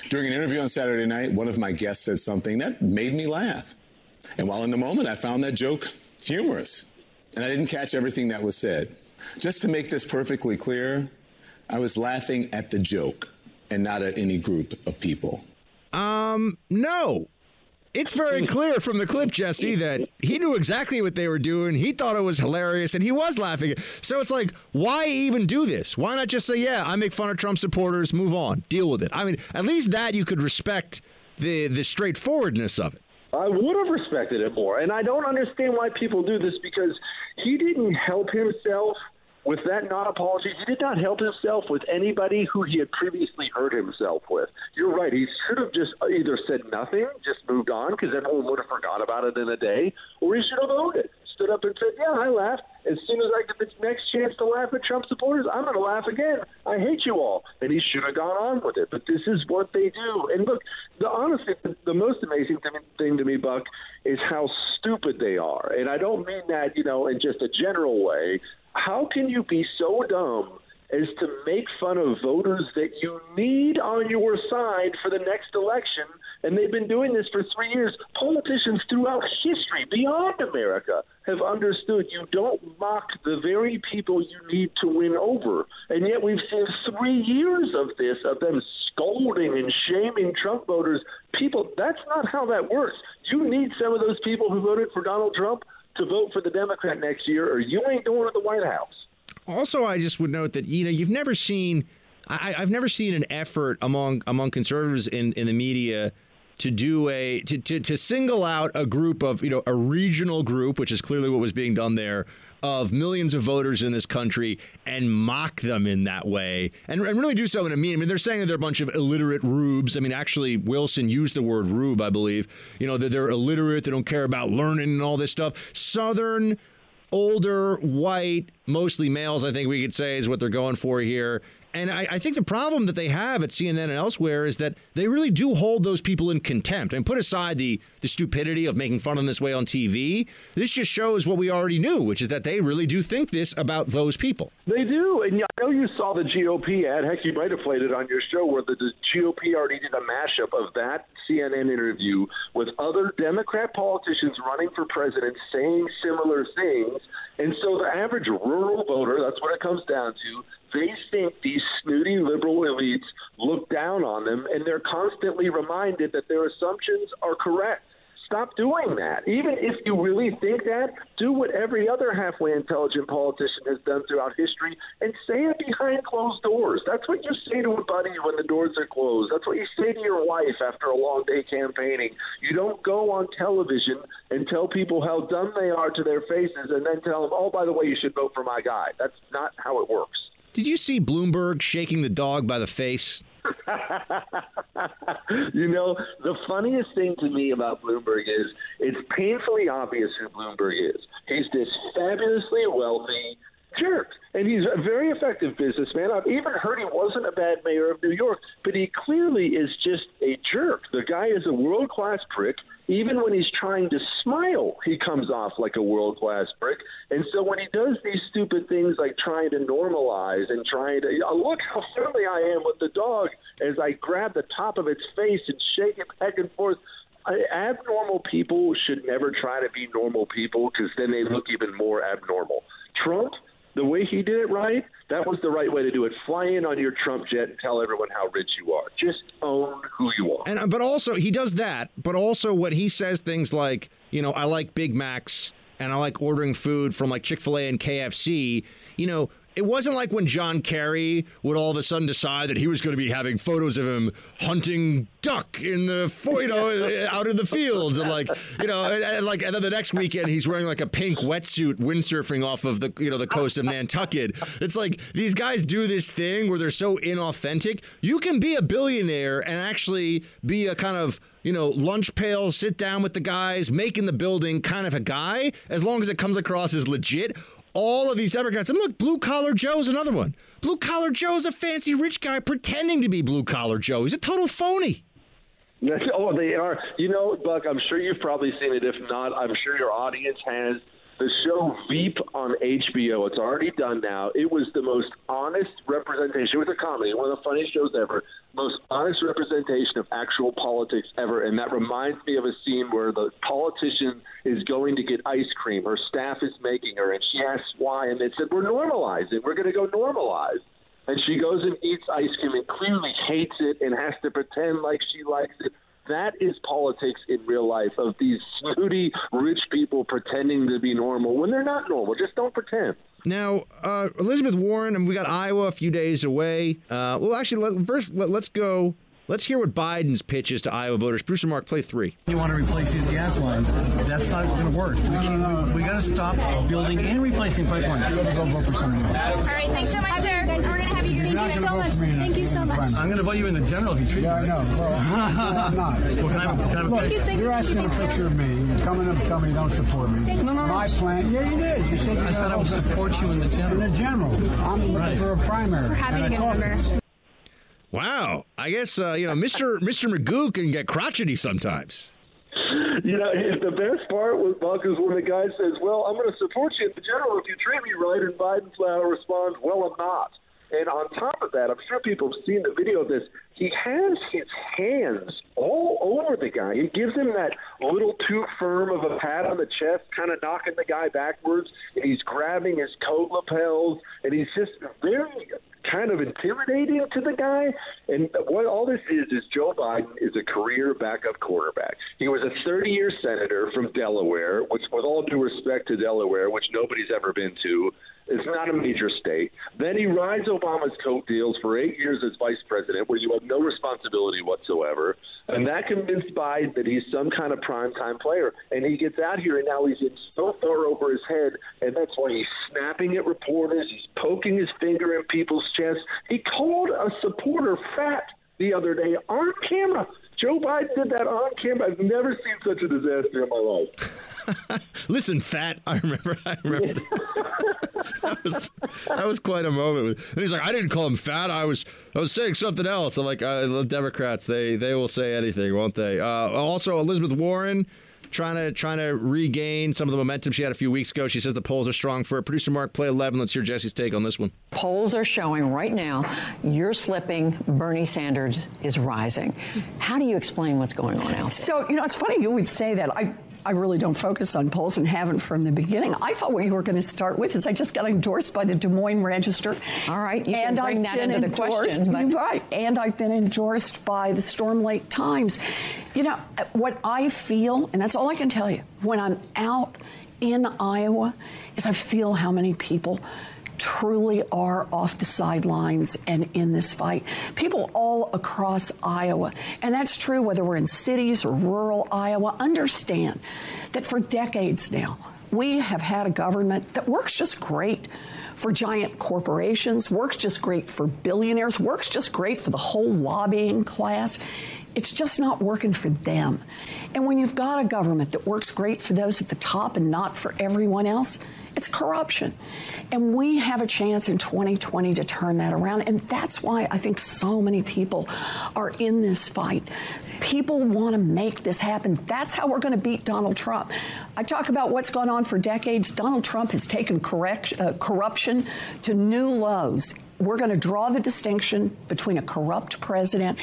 During an interview on Saturday night, one of my guests said something that made me laugh. And while in the moment, I found that joke humorous. And I didn't catch everything that was said. Just to make this perfectly clear, I was laughing at the joke and not at any group of people. Um, no. It's very clear from the clip, Jesse, that he knew exactly what they were doing. He thought it was hilarious, and he was laughing. So it's like, why even do this? Why not just say, "Yeah, I make fun of Trump supporters. Move on, deal with it." I mean, at least that you could respect the the straightforwardness of it. I would have respected it more, and I don't understand why people do this because he didn't help himself with that non apology, he did not help himself with anybody who he had previously hurt himself with. You're right. He should have just either said nothing, just moved on, because everyone would have forgot about it in a day, or he should have owned it. Stood up and said, Yeah, I laughed. As soon as I get the next chance to laugh at Trump supporters, I'm going to laugh again. I hate you all. And he should have gone on with it. But this is what they do. And look, the honestly, the, the most amazing thing to me, Buck, is how stupid they are. And I don't mean that, you know, in just a general way how can you be so dumb as to make fun of voters that you need on your side for the next election? And they've been doing this for three years. Politicians throughout history, beyond America, have understood you don't mock the very people you need to win over. And yet we've seen three years of this, of them scolding and shaming Trump voters. People, that's not how that works. You need some of those people who voted for Donald Trump to vote for the Democrat next year, or you ain't going to the White House. Also, I just would note that you know you've never seen, I, I've never seen an effort among among conservatives in, in the media to do a to, to to single out a group of you know a regional group, which is clearly what was being done there of millions of voters in this country and mock them in that way and, and really do so in a mean. I mean, they're saying that they're a bunch of illiterate rubes. I mean, actually, Wilson used the word rube, I believe. You know, that they're illiterate, they don't care about learning and all this stuff. Southern older, white, mostly males, I think we could say is what they're going for here. And I, I, think the problem that they have at CNN and elsewhere is that they really do hold those people in contempt. And put aside the, the stupidity of making fun of them this way on TV, this just shows what we already knew, which is that they really do think this about those people. They do. And I know you saw the GOP ad. Heck, you might have played it on your show where the, the GOP already did a mashup of that CNN interview with other Democrat politicians running for president saying similar things. And so the average rural voter, that's what it comes down to, they think these snooty liberal elites look down on them, and they're constantly reminded that their assumptions are correct. Stop doing that. Even if you really think that, do what every other halfway intelligent politician has done throughout history and say it behind closed doors. That's what you say to a buddy when the doors are closed. That's what you say to your wife after a long day campaigning. You don't go on television and tell people how dumb they are to their faces and then tell them, oh, by the way, you should vote for my guy. That's not how it works. Did you see Bloomberg shaking the dog by the face? *laughs* you know, the funniest thing to me about Bloomberg is it's painfully obvious who Bloomberg is. He's this fabulously wealthy jerk. And he's a very effective businessman. I've even heard he wasn't a bad mayor of New York, but he clearly is just a jerk. The guy is a world class prick. Even when he's trying to smile, he comes off like a world class prick. And so when he does these stupid things like trying to normalize and trying to oh, look how friendly I am with the dog as I grab the top of its face and shake it back and forth, abnormal people should never try to be normal people because then they look even more abnormal. Trump the way he did it right, that was the right way to do it. Fly in on your Trump jet and tell everyone how rich you are. Just own who you are. And but also he does that, but also when he says things like, you know, I like Big Macs and I like ordering food from like Chick-fil-A and KFC, you know, it wasn't like when John Kerry would all of a sudden decide that he was going to be having photos of him hunting duck in the you *laughs* know out in the fields and like you know and, and, like and then the next weekend he's wearing like a pink wetsuit windsurfing off of the you know the coast of Nantucket. It's like these guys do this thing where they're so inauthentic. You can be a billionaire and actually be a kind of you know, lunch pail, sit down with the guys, making the building kind of a guy, as long as it comes across as legit all of these Democrats. And look, Blue Collar Joe's another one. Blue Collar Joe's a fancy rich guy pretending to be Blue Collar Joe. He's a total phony. oh, they are. You know, Buck, I'm sure you've probably seen it. If not, I'm sure your audience has the show Veep on HBO. It's already done now. It was the most honest representation. It was a comedy, one of the funniest shows ever. Most honest representation of actual politics ever. And that reminds me of a scene where the politician is going to get ice cream. Her staff is making her, and she asks why, and they said, "We're normalizing. We're going to go normalize." And she goes and eats ice cream and clearly hates it and has to pretend like she likes it that is politics in real life of these snooty rich people pretending to be normal when they're not normal. Just don't pretend. Now, uh, Elizabeth Warren, and we got Iowa a few days away. Uh, well, actually, let, first let, let's go Let's hear what Biden's pitch is to Iowa voters. Producer Mark, play three. You want to replace these gas lines? That's not going to work. We, we, we got to stop building and replacing pipelines. Go vote for somebody else. All right, thanks so much, sir. We're going to have you. Thank you so much. Thank you so much. I'm going to vote you in the general if you treat yeah, me. Yeah, I know. Well, *laughs* I'm not. Well, can I, can I Look, Thank you're asking a picture of me. You're coming up and telling me you don't support me. No, no, no. My plan. Yeah, you did. You said you I said I would support you in the general. In the general. I'm looking Right. for a primary. We're happy to and get a a number. caucus. Wow. I guess uh, you know, Mr. *laughs* Mr. Magoo can get crotchety sometimes. You know, the best part with Buck is when the guy says, "Well, I'm going to support you in the general if you treat me right," and Biden flat responds, "Well, I'm not." And on top of that, I'm sure people have seen the video of this. He has his hands all over the guy. He gives him that little too firm of a pat on the chest, kind of knocking the guy backwards, and he's grabbing his coat lapels, and he's just very kind of intimidating to the guy. And what all this is is Joe Biden is a career backup quarterback. He was a 30 year senator from Delaware, which, with all due respect to Delaware, which nobody's ever been to, it's not a major state. Then he rides Obama's coattails for eight years as vice president, where you have no responsibility whatsoever. And that convinced Biden that he's some kind of primetime player. And he gets out here, and now he's in so far over his head. And that's why he's snapping at reporters. He's poking his finger in people's chests. He called a supporter fat the other day on camera. Joe Biden did that on camera. I've never seen such a disaster in my life. *laughs* Listen, fat. I remember. I remember. *laughs* that was that was quite a moment. And he's like, I didn't call him fat. I was I was saying something else. I'm like, uh, the Democrats. They they will say anything, won't they? Uh, also, Elizabeth Warren. Trying to trying to regain some of the momentum she had a few weeks ago. She says the polls are strong for her. Producer Mark, play 11. Let's hear Jesse's take on this one. Polls are showing right now you're slipping. Bernie Sanders is rising. How do you explain what's going on out there? So, you know, it's funny you would say that. I I really don't focus on polls and haven't from the beginning. I thought what you were going to start with is I just got endorsed by the Des Moines Register. All right, you and bring I've that been into the endorsed, question. But right, and I've been endorsed by the Storm Lake Times. You know what I feel, and that's all I can tell you. When I'm out in Iowa, is I feel how many people truly are off the sidelines and in this fight. People all across Iowa, and that's true whether we're in cities or rural Iowa, understand that for decades now, we have had a government that works just great for giant corporations, works just great for billionaires, works just great for the whole lobbying class. It's just not working for them. And when you've got a government that works great for those at the top and not for everyone else, it's corruption. And we have a chance in 2020 to turn that around. And that's why I think so many people are in this fight. People want to make this happen. That's how we're going to beat Donald Trump. I talk about what's gone on for decades. Donald Trump has taken correct, uh, corruption to new lows we're going to draw the distinction between a corrupt president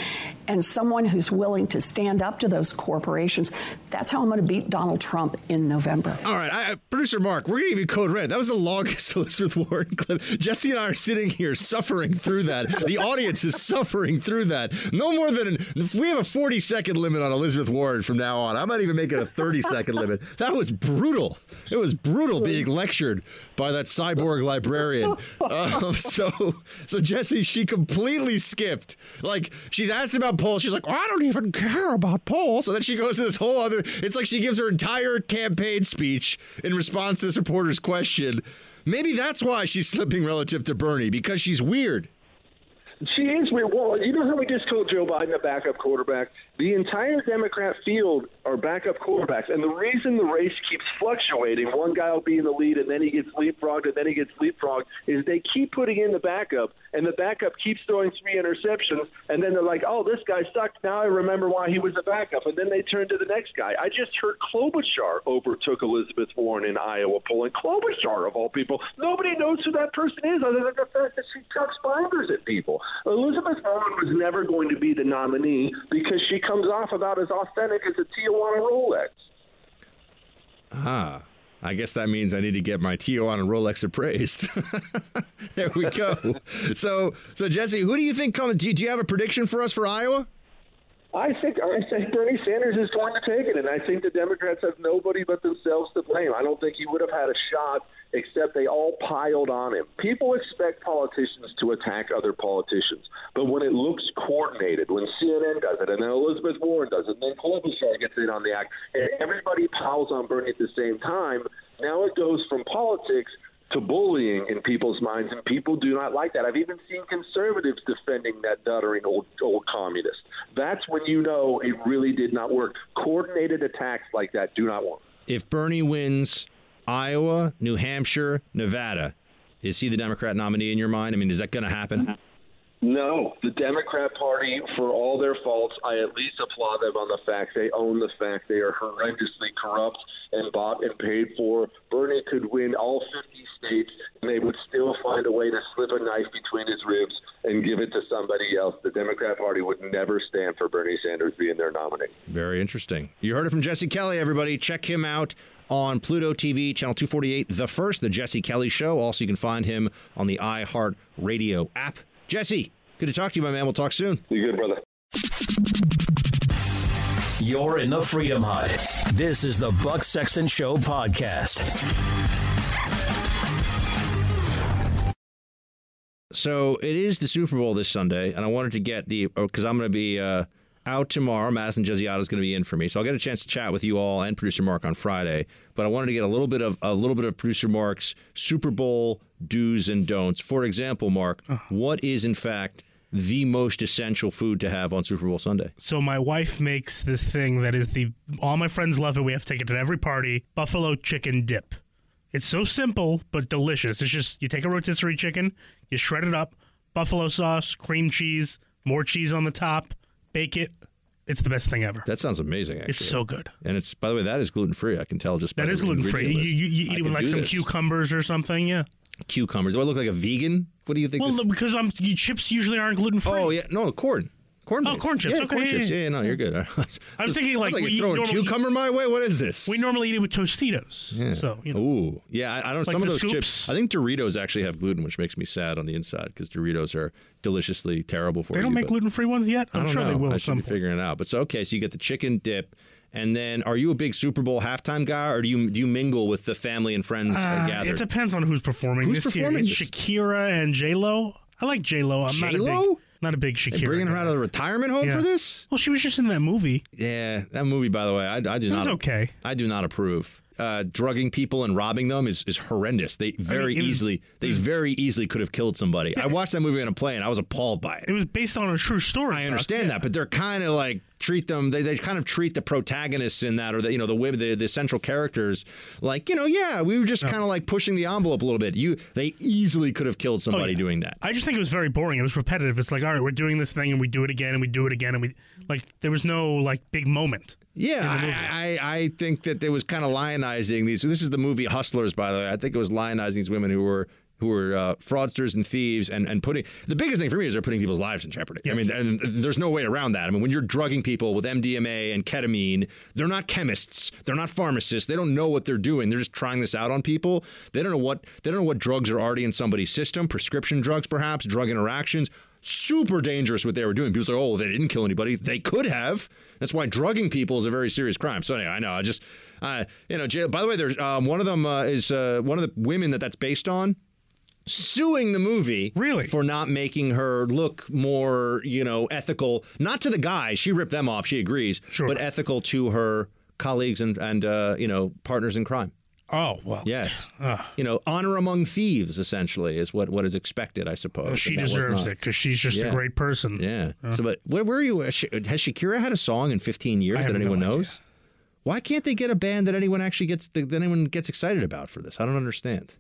and someone who's willing to stand up to those corporations. That's how I'm going to beat Donald Trump in November. All right, I, producer Mark, we're going to give you code red. That was the longest *laughs* Elizabeth Warren clip. Jesse and I are sitting here suffering through that. The audience is *laughs* suffering through that. No more than if we have a 40 second limit on Elizabeth Warren from now on. I might even make it a 30 second limit. That was brutal. It was brutal being lectured by that cyborg librarian. *laughs* Um, so so Jesse, she completely skipped. Like she's asked about polls, she's like, oh, I don't even care about polls. So then she goes to this whole other. It's like she gives her entire campaign speech in response to this reporter's question. Maybe that's why she's slipping relative to Bernie because she's weird. She is weird. Well, you know how we just called Joe Biden a backup quarterback? The entire Democrat field are backup quarterbacks. And the reason the race keeps fluctuating, one guy will be in the lead and then he gets leapfrogged and then he gets leapfrogged, is they keep putting in the backup and the backup keeps throwing three interceptions. And then they're like, oh, this guy sucked. Now I remember why he was a backup. And then they turn to the next guy. I just heard Klobuchar overtook Elizabeth Warren in Iowa polling. Klobuchar, of all people. Nobody knows who that person is other than the fact that she chucks binders at people. Elizabeth Warren was never going to be the nominee because she comes off about as authentic as a Tijuana Rolex. Ah. I guess that means I need to get my Tijuana Rolex appraised. *laughs* there we go. *laughs* so, so Jesse, who do you think comes? Do you, do you have a prediction for us for Iowa? I think I think Bernie Sanders is going to take it, and I think the Democrats have nobody but themselves to blame. I don't think he would have had a shot except they all piled on him. People expect politicians to attack other politicians, but when it looks coordinated, when CNN does it, and then Elizabeth Warren does it, and then Klobuchar gets in on the act, and everybody piles on Bernie at the same time, now it goes from politics to bullying in people's minds, and people do not like that. I've even seen conservatives defending that nuttering old old communist. That's when you know it really did not work. Coordinated attacks like that do not work. If Bernie wins Iowa, New Hampshire, Nevada, is he the Democrat nominee in your mind? I mean, is that going to happen? No, the Democrat Party, for all their faults, I at least applaud them on the fact they own the fact they are horrendously corrupt and bought and paid for. Bernie could win all 50 states, and they would still find a way to slip a knife between his ribs and give it to somebody else. The Democrat Party would never stand for Bernie Sanders being their nominee. Very interesting. You heard it from Jesse Kelly, everybody. Check him out on Pluto TV, channel 248, The First, The Jesse Kelly Show. Also, you can find him on the iHeart Radio app Jesse, good to talk to you, my man. We'll talk soon. You good, brother? You're in the Freedom Hut. This is the Buck Sexton Show podcast. So it is the Super Bowl this Sunday, and I wanted to get the because I'm going to be uh, out tomorrow. Madison Gesiotto is going to be in for me, so I'll get a chance to chat with you all and producer Mark on Friday. But I wanted to get a little bit of a little bit of producer Mark's Super Bowl do's and don'ts. For example, Mark, uh-huh. what is in fact the most essential food to have on Super Bowl Sunday? So my wife makes this thing that is the all my friends love it. We have to take it to every party. Buffalo chicken dip. It's so simple but delicious. It's just you take a rotisserie chicken, you shred it up, buffalo sauce, cream cheese, more cheese on the top, bake it. It's the best thing ever. That sounds amazing. Actually. It's so good. and it's by the way that is gluten free. I can tell just by That is gluten free. You, you, you I eat it with like some this. cucumbers or something. Yeah. cucumbers. Do I look like a vegan? What do you think? Well, this- because I'm chips usually aren't gluten free. Oh yeah, no corn. Corn. Oh, corn chips. Yeah, Okay, corn yeah, chips. yeah. No, you're good. *laughs* I was, I thinking, like, I was we you're throwing cucumber my way. What is this? We normally eat it with Tostitos. Yeah. So you know. Ooh, yeah. I, I don't. Like some of those scoops? chips. I think Doritos actually have gluten, which makes me sad on the inside because Doritos are deliciously terrible for They you. They don't make gluten free ones yet. I I'm don't sure know. they will I should be point. figuring it out. But so okay, so you get the chicken dip, and then are you a big Super Bowl halftime guy, or do you do you mingle with the family and friends Uh, gathered? it depends on who's performing Who's this performing year. Shakira and J Lo. I like J Lo. I'm not a J.Lo? big, not a big Shakira. They bringing her out of the retirement home Yeah. for this? Well, she was just in that movie. Yeah, that movie, by the way, I, I do It not. okay. I do not approve. Uh, drugging people and robbing them is, is horrendous. They very it was- easily they very easily could have killed somebody. I watched that movie on a plane. I was appalled by it. It was based on a true story. I understand that, but they're kind of like treat them. They, they kind of treat the protagonists in that, or the you know the women, the, the central characters, like you know, yeah, we were just kind of like pushing the envelope a little bit. You they easily could have killed somebody yeah. doing that. I just think it was very boring. It was repetitive. It's like, all right, we're doing this thing and we do it again and we do it again and we like there was no like big moment. Yeah, in the movie. I, I, I think that it was kind of lionizing these. This is the movie Hustlers, by the way. I think it was lionizing these women who were who were uh, fraudsters and thieves, and, and putting the biggest thing for me is they're putting people's lives in jeopardy. I mean, and there's no way around that. I mean, when you're drugging people with MDMA and ketamine, they're not chemists, they're not pharmacists, they don't know what they're doing. They're just trying this out on people. They don't know what they don't know what drugs are already in somebody's system, prescription drugs, perhaps drug interactions super dangerous what they were doing. People say, "Oh, they didn't kill anybody. They could have." That's why drugging people is a very serious crime. So anyway, I know. I just, uh, you know. By the way, there's um, one of them uh, is uh, one of the women that that's based on suing the movie really for not making her look more, you know, ethical. Not to the guy. She ripped them off. She agrees, but ethical to her colleagues and and uh, you know partners in crime. Oh well, yes. Ah. You know, honor among thieves essentially is what, what is expected, I suppose. Well, she and that was deserves it because she's just Yeah. a great person. Yeah. Uh. So, but where were you? Has Shakira had a song in 15 years that have no anyone knows? Why can't they get a band that anyone actually gets that anyone gets excited about for this? I don't understand.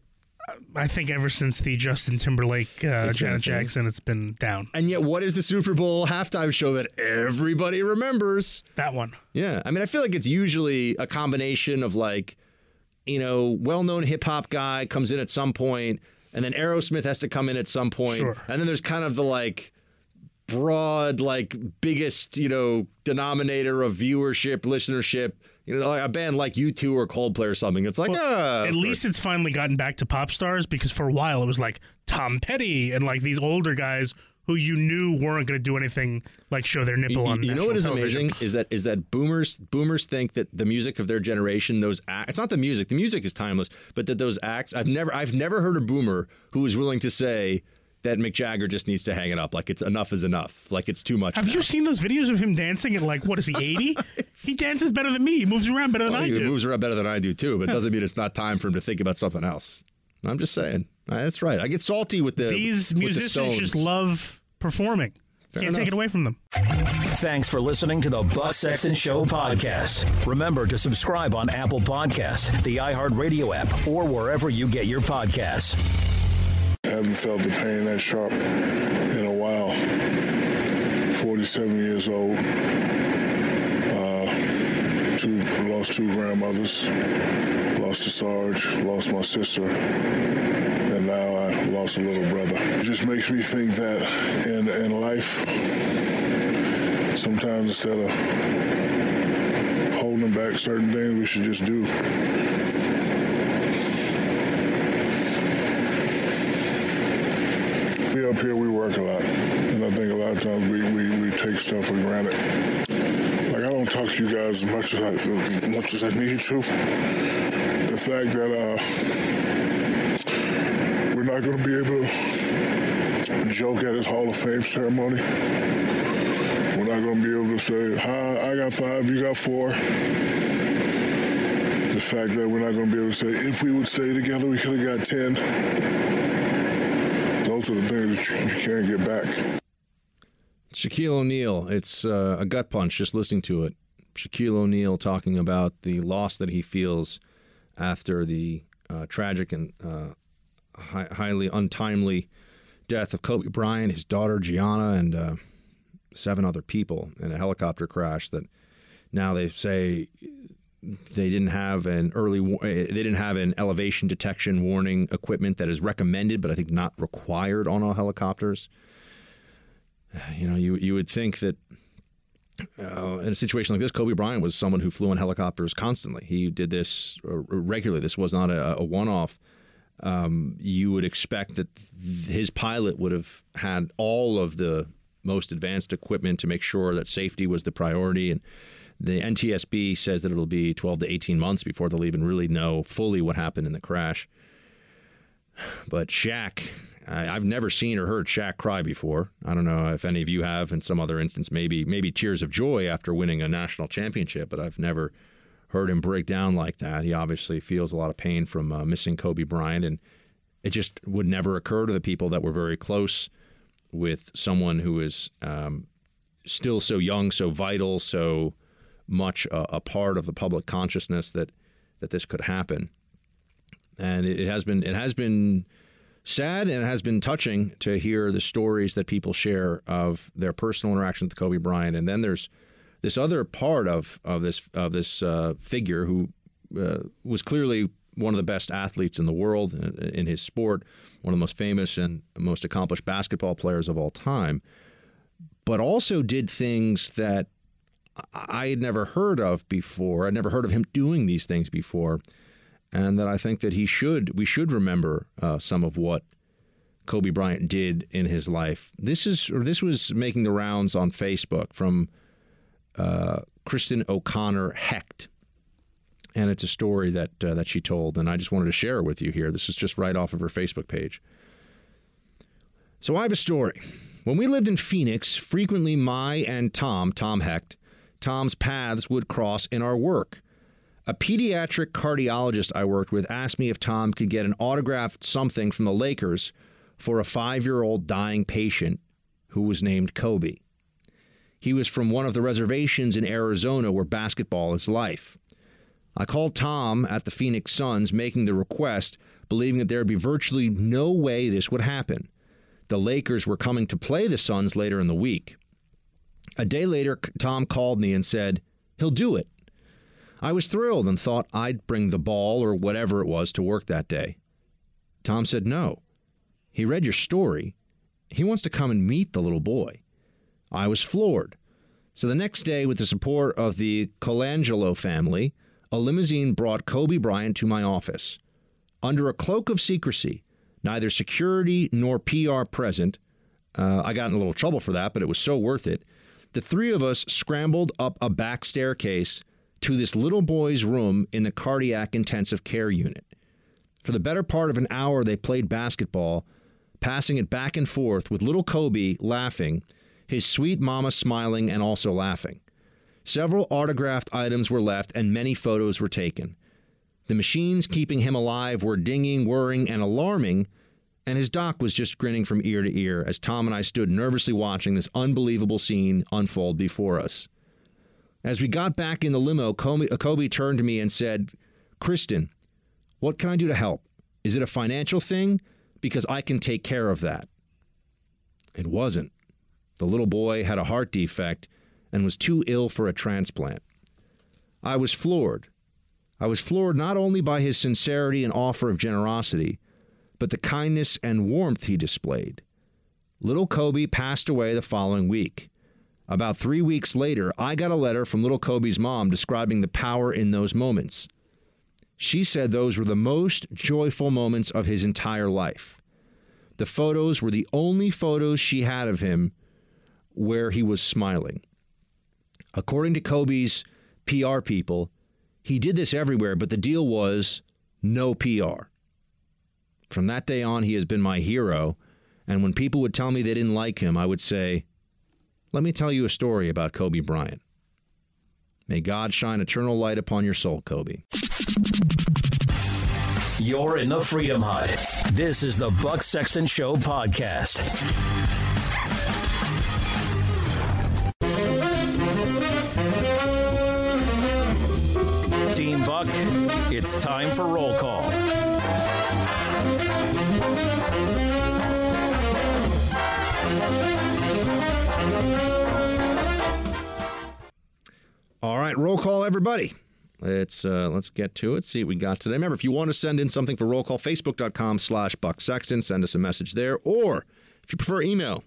I think ever since the Justin Timberlake, uh, It's been a Janet. Jackson, it's been down. And yet, what is the Super Bowl halftime show that everybody remembers? That one. Yeah. I mean, I feel like it's usually a combination of like, you know, well known hip hop guy comes in at some point, and then Aerosmith has to come in at some point, Sure. And then there's kind of the like broad, like biggest, you know, denominator of viewership, listenership. You know, like a band like U2 or Coldplay or something. It's like, Well, ah, at least it's finally gotten back to pop stars because for a while it was like Tom Petty and like these older guys who you knew weren't going to do anything like show their nipple You, on. you know what is television. amazing is that is that boomers boomers think that the music of their generation those acts it's not the music the music is timeless but that those acts I've never I've never heard a boomer who is willing to say that Mick Jagger just needs to hang it up like it's enough is enough like it's too much Have you seen those videos of him dancing at like what is he *laughs* eighty? he dances better than me. He moves around better than Well, I he do. moves around better than I do too but it doesn't *laughs* mean it's not time for him to think about something else I'm just saying Uh, that's right I get salty with the These with the musicians just love performing. Fair Can't take it away from them. Thanks for listening to the Buck Sexton Show podcast. Remember to subscribe on Apple Podcast, the iHeartRadio app, or wherever you get your podcasts. Haven't felt the pain that sharp in a while. 47 years old. Uh, two, lost two grandmothers. Lost a Sarge. Lost my sister. And now I lost a little brother. It just makes me think that in, in life, sometimes instead of holding back certain things, we should just do. We are up here, we work a lot. And I think a lot of times we, we, we take stuff for granted. Like, I don't talk to you guys as much as I, as much as I need to. The fact that uh, we're not going to be able to joke at his Hall of Fame ceremony. We're not going to be able to say, hi, I got five, you got four. The fact that we're not going to be able to say, if we would stay together, we could have got 10. Those are the you, you can't get back. Shaquille O'Neal. It's uh, a gut punch just listening to it. Shaquille O'Neal talking about the loss that he feels after the uh, tragic and uh, hi- highly untimely death of Kobe Bryant, his daughter Gianna, and uh, seven other people in a helicopter crash. That now they say they didn't have an early eh, they didn't have an elevation detection warning equipment that is recommended, but I think not required on all helicopters. *sighs* You know, you you would think that uh, in a situation like this, Kobe Bryant was someone who flew in helicopters constantly. He did this uh, regularly. This was not a, a one-off. Um, you would expect that his pilot would have had all of the most advanced equipment to make sure that safety was the priority. And the NTSB says that it'll be 12 to 18 months before they'll even really know fully what happened in the crash. But Shaq, I, I've never seen or heard Shaq cry before. I don't know if any of you have. In some other instance, maybe maybe tears of joy after winning a national championship. But I've never heard him break down like that. He obviously feels a lot of pain from uh, missing Kobe Bryant, and it just would never occur to the people that were very close with someone who is um, still so young, so vital, so much a, a part of the public consciousness that that this could happen. And it, it has been it has been sad and it has been touching to hear the stories that people share of their personal interaction with Kobe Bryant. And then there's this other part of of this of this uh, figure who uh, was clearly one of the best athletes in the world in, in his sport, one of the most famous and most accomplished basketball players of all time, but also did things that I had never heard of before. I'd never heard of him doing these things before, and that I think that he should. We should remember uh, some of what Kobe Bryant did in his life. This is or this was making the rounds on Facebook from uh, Kristen O'Connor Hecht, and it's a story that uh, that she told, and I just wanted to share it with you here. This is just right off of her Facebook page. So I have a story. When we lived in Phoenix, frequently my and Tom, Tom Hecht, Tom's paths would cross in our work. A pediatric cardiologist I worked with asked me if Tom could get an autographed something from the Lakers for a five year old dying patient who was named Kobe. He was from one of the reservations in Arizona where basketball is life. I called Tom at the Phoenix Suns making the request, believing that there would be virtually no way this would happen. The Lakers were coming to play the Suns later in the week. A day later, Tom called me and said, He'll do it. I was thrilled and thought I'd bring the ball or whatever it was to work that day. Tom said, No. He read your story. He wants to come and meet the little boy. I was floored. So the next day, with the support of the Colangelo family, a limousine brought Kobe Bryant to my office. Under a cloak of secrecy, neither security nor PR present, uh, I got in a little trouble for that, but it was so worth it. The three of us scrambled up a back staircase to this little boy's room in the cardiac intensive care unit. For the better part of an hour, they played basketball, passing it back and forth with little Kobe laughing, his sweet mama smiling and also laughing. Several autographed items were left and many photos were taken. The machines keeping him alive were dinging, whirring, and alarming, and his doc was just grinning from ear to ear as Tom and I stood nervously watching this unbelievable scene unfold before us. As we got back in the limo, Kobe, uh, Kobe turned to me and said, Kristen, what can I do to help? Is it a financial thing? Because I can take care of that. It wasn't. The little boy had a heart defect and was too ill for a transplant. I was floored. I was floored not only by his sincerity and offer of generosity, but the kindness and warmth he displayed. Little Kobe passed away the following week. About three weeks later, I got a letter from little Kobe's mom describing the power in those moments. She said those were the most joyful moments of his entire life. The photos were the only photos she had of him where he was smiling. According to Kobe's PR people, he did this everywhere, but the deal was no PR. From that day on, he has been my hero. And when people would tell me they didn't like him, I would say, Let me tell you a story about Kobe Bryant. May God shine eternal light upon your soul, Kobe. You're in the Freedom Hut. This is the Buck Sexton Show podcast. Team Buck, it's time for roll call. All right, roll call, everybody. Let's uh, let's get to it. See what we got today. Remember, if you want to send in something for roll call, facebook.com slash Buck Sexton. Send us a message there. Or if you prefer email,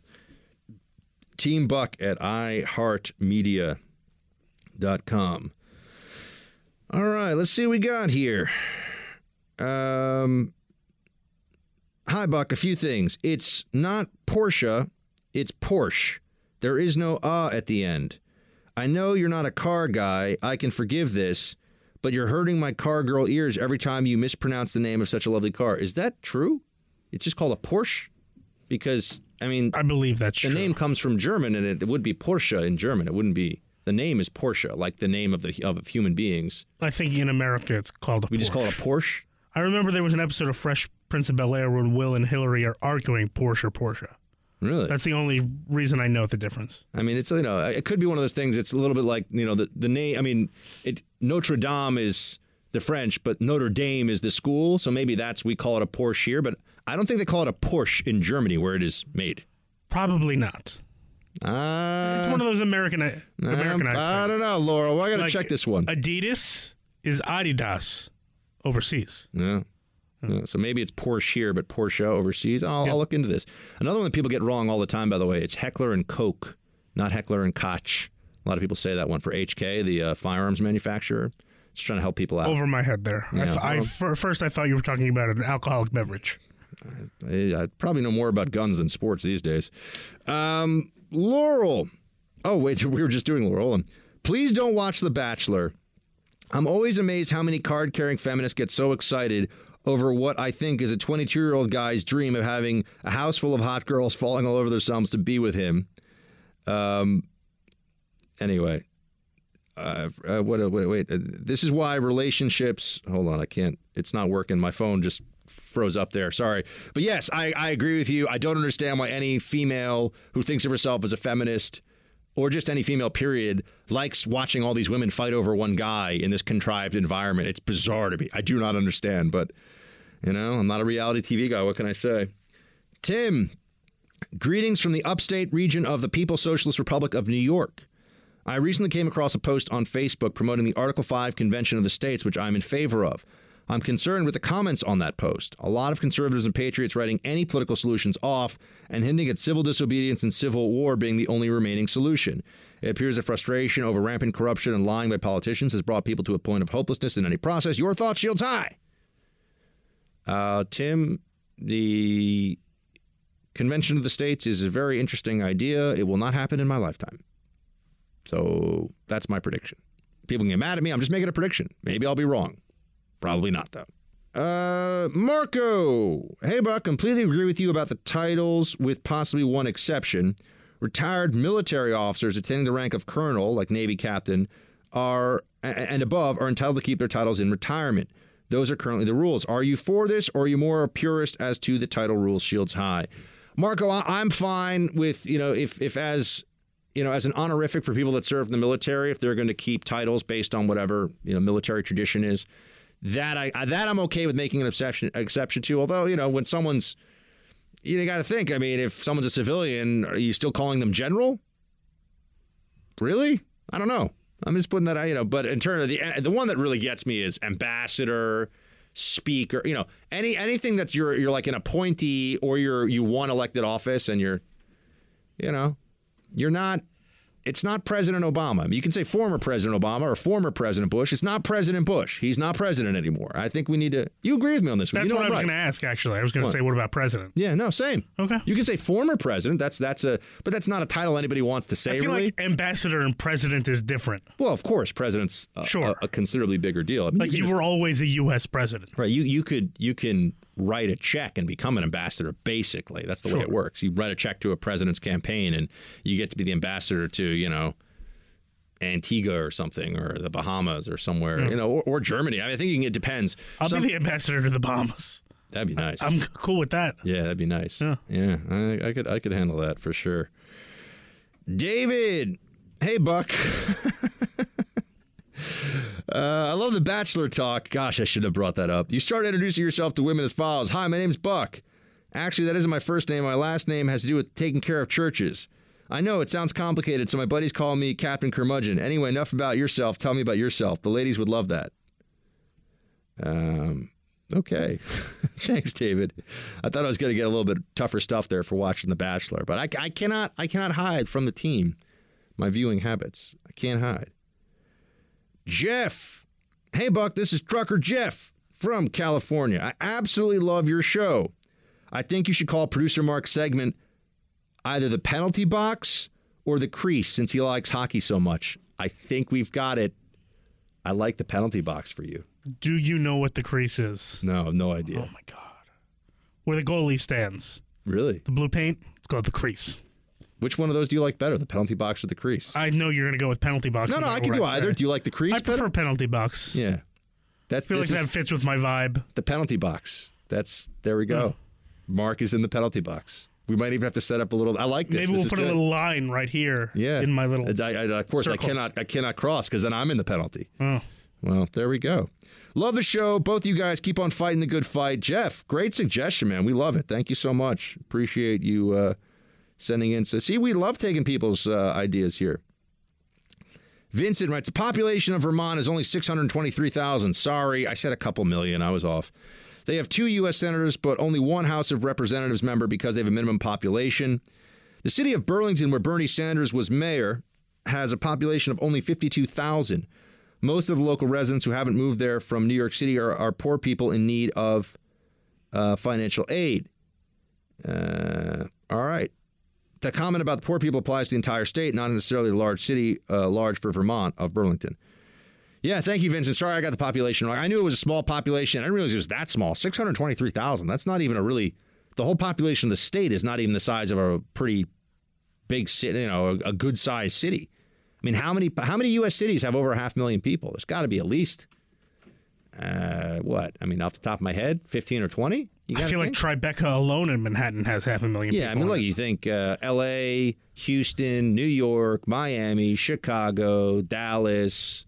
teambuck at iheartmedia.com. All right, let's see what we got here. Um, hi, Buck. A few things. It's not Porsche, it's Porsche. There is no uh at the end. I know you're not a car guy. I can forgive this, but you're hurting my car girl ears every time you mispronounce the name of such a lovely car. Is that true? It's just called a Porsche? Because, I mean, I believe that's true. the true. name comes from German and it would be Porsche in German. It wouldn't be, the name is Porsche, like the name of the of human beings. I think in America it's called a We just call it a Porsche? I remember there was an episode of Fresh Prince of Bel Air when Will and Hillary are arguing Porsche Porsche. Really? That's the only reason I know the difference. I mean, it's you know, it could be one of those things. It's a little bit like you know the the name. I mean, it Notre Dame is the French, but Notre Dame is the school. So maybe that's we call it a Porsche here, but I don't think they call it a Porsche in Germany where it is made. Probably not. Uh, It's one of those American Americanized. I don't know, Laurel. I got to Like, check this one. Adidas is Adidas overseas. Yeah. Yeah, So maybe it's Porsche here, but Porsche overseas. I'll, I'll look into this. Another one that people get wrong all the time, by the way, it's Heckler and Koch, not Heckler and Koch. A lot of people say that one for HK, the uh, firearms manufacturer. Just trying to help people out. Over my head there. I th- I, first, I thought you were talking about an alcoholic beverage. I, I probably know more about guns than sports these days. Um, Laurel. Oh, wait, *laughs* we were just doing Laurel. Um, Please don't watch The Bachelor. I'm always amazed how many card carrying feminists get so excited over what I think is a 22 year old guy's dream of having a house full of hot girls falling all over themselves to be with him. Um, anyway, uh, uh, what, uh, wait, wait. Uh, this is why relationships. Hold on, I can't. It's not working. My phone just froze up there. Sorry, but yes, I, I agree with you. I don't understand why any female who thinks of herself as a feminist, or just any female period, likes watching all these women fight over one guy in this contrived environment. It's bizarre to me. I do not understand, but you know, I'm not a reality TV guy. What can I say? Tim, greetings from the upstate region of the People's Socialist Republic of New York. I recently came across a post on Facebook promoting the Article 5 Convention of the States, which I'm in favor of. I'm concerned with the comments on that post. A lot of conservatives and patriots writing any political solutions off and hinting at civil disobedience and civil war being the only remaining solution. It appears that frustration over rampant corruption and lying by politicians has brought people to a point of hopelessness in any process. Your thoughts, Shields High. Uh, Tim, the Convention of the States is a very interesting idea. It will not happen in my lifetime. So that's my prediction. People get mad at me. I'm just making a prediction. Maybe I'll be wrong. Probably not, though. Uh, Marco. Hey, Buck. Completely agree with you about the titles, with possibly one exception. Retired military officers attaining the rank of colonel, like Navy captain, are and above are entitled to keep their titles in retirement. Those are currently the rules. Are you for this, or are you more purist as to the title rules? Shields high. Marco, I'm fine with you know if if as you know as an honorific for people that serve in the military, if they're going to keep titles based on whatever you know military tradition is, that I that I'm okay with making an exception exception to. Although you know when someone's you got to think. I mean, if someone's a civilian, are you still calling them general? Really? I don't know. I'm just putting that out, you know. But in terms of the the one that really gets me is ambassador, speaker. You know, any anything that you're you're like an appointee or you're you won elected office and you're, you know, you're not it's not President Obama. You can say former President Obama or former President Bush. It's not President Bush. He's not president anymore. I think we need to. You agree with me on this one? That's you know what I I'm was right. going to ask. Actually, I was going to say, what about president? Yeah, no, same. Okay. You can say former president. That's that's a, but that's not a title anybody wants to say. I feel really. like ambassador and president is different. well, of course, president's a, Sure. a, a considerably bigger deal. I mean, Like can you just- were always a U.S. president. Right. You you could you can write a check and become an ambassador. Basically, that's the way it works. You write a check to a president's campaign, and you get to be the ambassador to you know Antigua or something, or the Bahamas or somewhere, Yeah. you know, or, or Germany. I, mean, I think it depends. I'll Some- be the ambassador to the Bahamas. that'd be nice. I'm cool with that. yeah, that'd be nice. Yeah. Yeah, I, I could I could handle that for sure. David, hey Buck. *laughs* Uh, I love the bachelor talk. Gosh, I should have brought that up. You start introducing yourself to women as follows Hi, my name's Buck. Actually, that isn't my first name. My last name has to do with taking care of churches. I know it sounds complicated, so my buddies call me Captain Curmudgeon. Anyway, enough about yourself. Tell me about yourself. The ladies would love that. Um, okay. *laughs* Thanks, David. I thought I was going to get a little bit tougher stuff there for watching The Bachelor, but I, I cannot I cannot hide from the team my viewing habits. I can't hide. Jeff. Hey, Buck, this is Trucker Jeff from California. I absolutely love your show. I think you should call producer Mark's segment either the penalty box or the crease since he likes hockey so much. I think we've got it. I like the penalty box for you. Do you know what the crease is? No, no idea. Oh my god. Where the goalie stands. Really? The blue paint. It's called the crease. Which one of those do you like better, the penalty box or the crease? I know you're going to go with penalty box. No, no, I can do either. Do you like the crease I prefer better? penalty box. Yeah. That's I feel like that fits with my vibe. the penalty box. That's there we go. Mark is in the penalty box. We might even have to set up a little. I like this. Maybe we'll put a little line right here. Yeah, In my little. I, I, of course, I cannot. I cannot cross because then I'm in the penalty. Oh. Well, there we go. Love the show. Both of you guys keep on fighting the good fight. Jeff, great suggestion, man. We love it. Thank you so much. Appreciate you uh, sending in. So, see, we love taking people's uh, ideas here. Vincent writes, the population of Vermont is only 623,000. Sorry, I said a couple million. I was off. They have two U.S. senators, but only one House of Representatives member because they have a minimum population. The city of Burlington, where Bernie Sanders was mayor, has a population of only 52,000. Most of the local residents who haven't moved there from New York City are, are poor people in need of uh, financial aid. Uh, all right. The comment about the poor people applies to the entire state, not necessarily the large city, uh, large for Vermont of Burlington. Yeah, thank you, Vincent. Sorry I got the population wrong. I knew it was a small population. I didn't realize it was that small. 623,000. That's not even a really, the whole population of the state is not even the size of a pretty big city, you know, a, a good sized city. I mean, how many how many U.S. cities have over a half million people? There's got to be at least, uh, what? I mean, off the top of my head, 15 or 20? You I feel think? like Tribeca alone in Manhattan has half a million Yeah, I mean, look, you think uh, L.A., Houston, New York, Miami, Chicago, Dallas,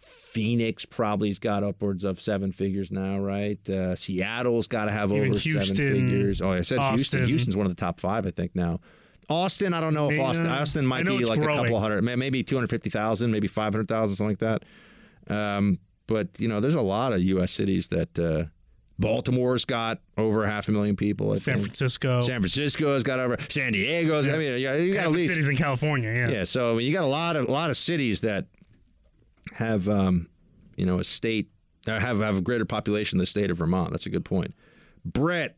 Phoenix probably's got upwards of seven figures now, right? Uh, Seattle's got to have Even over Houston, seven figures. Oh, I said Houston. Houston's one of the top five, I think now. Austin, I don't know if Yeah, Austin. Austin might be like a couple of hundred, maybe two hundred fifty thousand, maybe five hundred thousand, something like that. Um, but you know, there's a lot of U.S. cities that uh, Baltimore's got over half a million people. I San think. Francisco. San Francisco's got over. San Diego's. I mean, yeah, you got at least cities in California. Yeah. yeah. So I mean, you got a lot of a lot of cities that have um, you know a state uh, have have a greater population than the state of Vermont. That's a good point. Brett,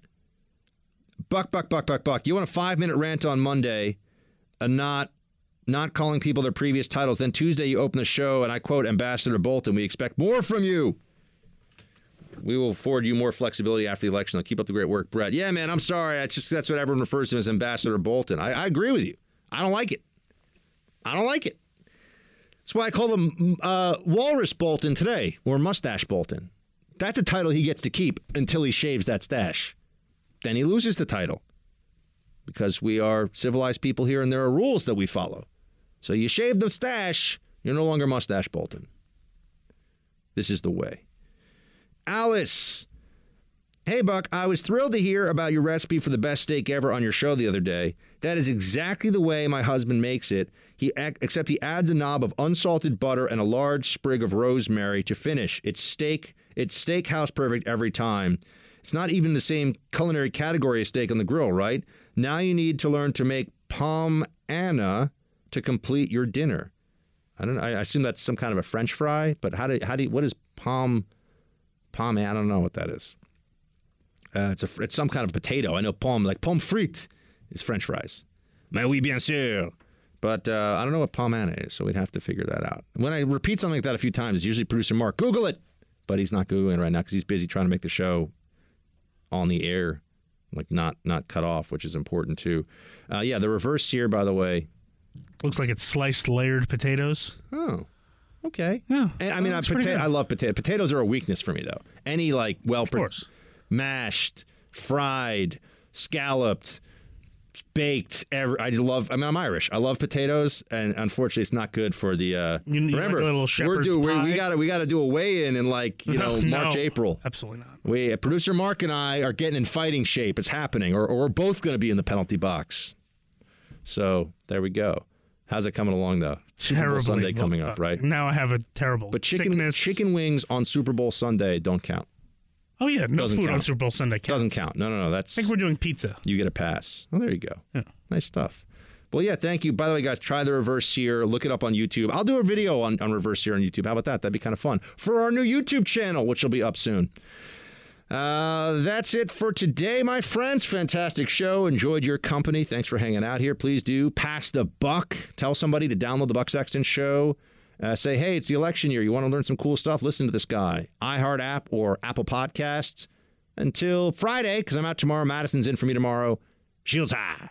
buck, buck, buck, buck, buck. You want a five minute rant on Monday, and not not calling people their previous titles. Then Tuesday you open the show and I quote Ambassador Bolton. We expect more from you. We will afford you more flexibility after the election. I'll keep up the great work, Brett. Yeah, man, I'm sorry. I just that's what everyone refers to him as Ambassador Bolton. I, I agree with you. I don't like it. I don't like it. That's why I call him uh, Walrus Bolton today, or Mustache Bolton. That's a title he gets to keep until he shaves that stash. Then he loses the title because we are civilized people here and there are rules that we follow. So you shave the stash, you're no longer Mustache Bolton. This is the way. Alice. Hey, Buck, I was thrilled to hear about your recipe for the best steak ever on your show the other day. That is exactly the way my husband makes it. He except he adds a knob of unsalted butter and a large sprig of rosemary to finish. It's steak. It's steakhouse perfect every time. It's not even the same culinary category as steak on the grill, right? Now you need to learn to make palm Anna, to complete your dinner. I don't. I assume that's some kind of a French fry. But how do how do what is palm palm? I don't know what that is. Uh, it's a it's some kind of potato. I know palm like pomme frite is French fries. Mais oui, bien sûr. But uh, I don't know what pomane is, so we'd have to figure that out. When I repeat something like that a few times, it's usually producer Mark, Google it. But he's not Googling right now because he's busy trying to make the show on the air, like not not cut off, which is important too. Uh, yeah, the reverse sear, by the way. Looks like it's sliced layered potatoes. Oh, okay. Yeah. And, I mean, I, pota- I love potatoes. Potatoes are a weakness for me, though. Any like well, pre- mashed, fried, scalloped, baked. Every, I just love. I mean, I'm Irish. I love potatoes, and unfortunately, it's not good for the. Uh, You like, remember, little we're due. We, we pie? got we got to do a weigh in in like you *laughs* know No, March, April. Absolutely not. We producer Mark and I are getting in fighting shape. It's happening, or, or we're both going to be in the penalty box. So there we go. How's it coming along though? Super Bowl Sunday coming up, Uh, right? Now I have a terrible But chicken sickness. chicken wings on Super Bowl Sunday don't count. Oh yeah, no Doesn't food on count. Super Bowl Sunday. Counts. Doesn't count. No, no, no. That's I think we're doing pizza. you get a pass. Oh, there you go. Yeah. Nice stuff. Well, yeah, thank you. By the way, guys, try the reverse sear. Look it up on YouTube. I'll do a video on, on reverse sear on YouTube. How about that? That'd be kind of fun for our new YouTube channel, which will be up soon. Uh, that's it for today, my friends. Fantastic show. Enjoyed your company. Thanks for hanging out here. Please do pass the buck. Tell somebody to download the Buck Sexton show. Uh, say, hey, it's the election year. You want to learn some cool stuff? Listen to this guy. iHeart app or Apple Podcasts. Until Friday, because I'm out tomorrow. Madison's in for me tomorrow. Shields high.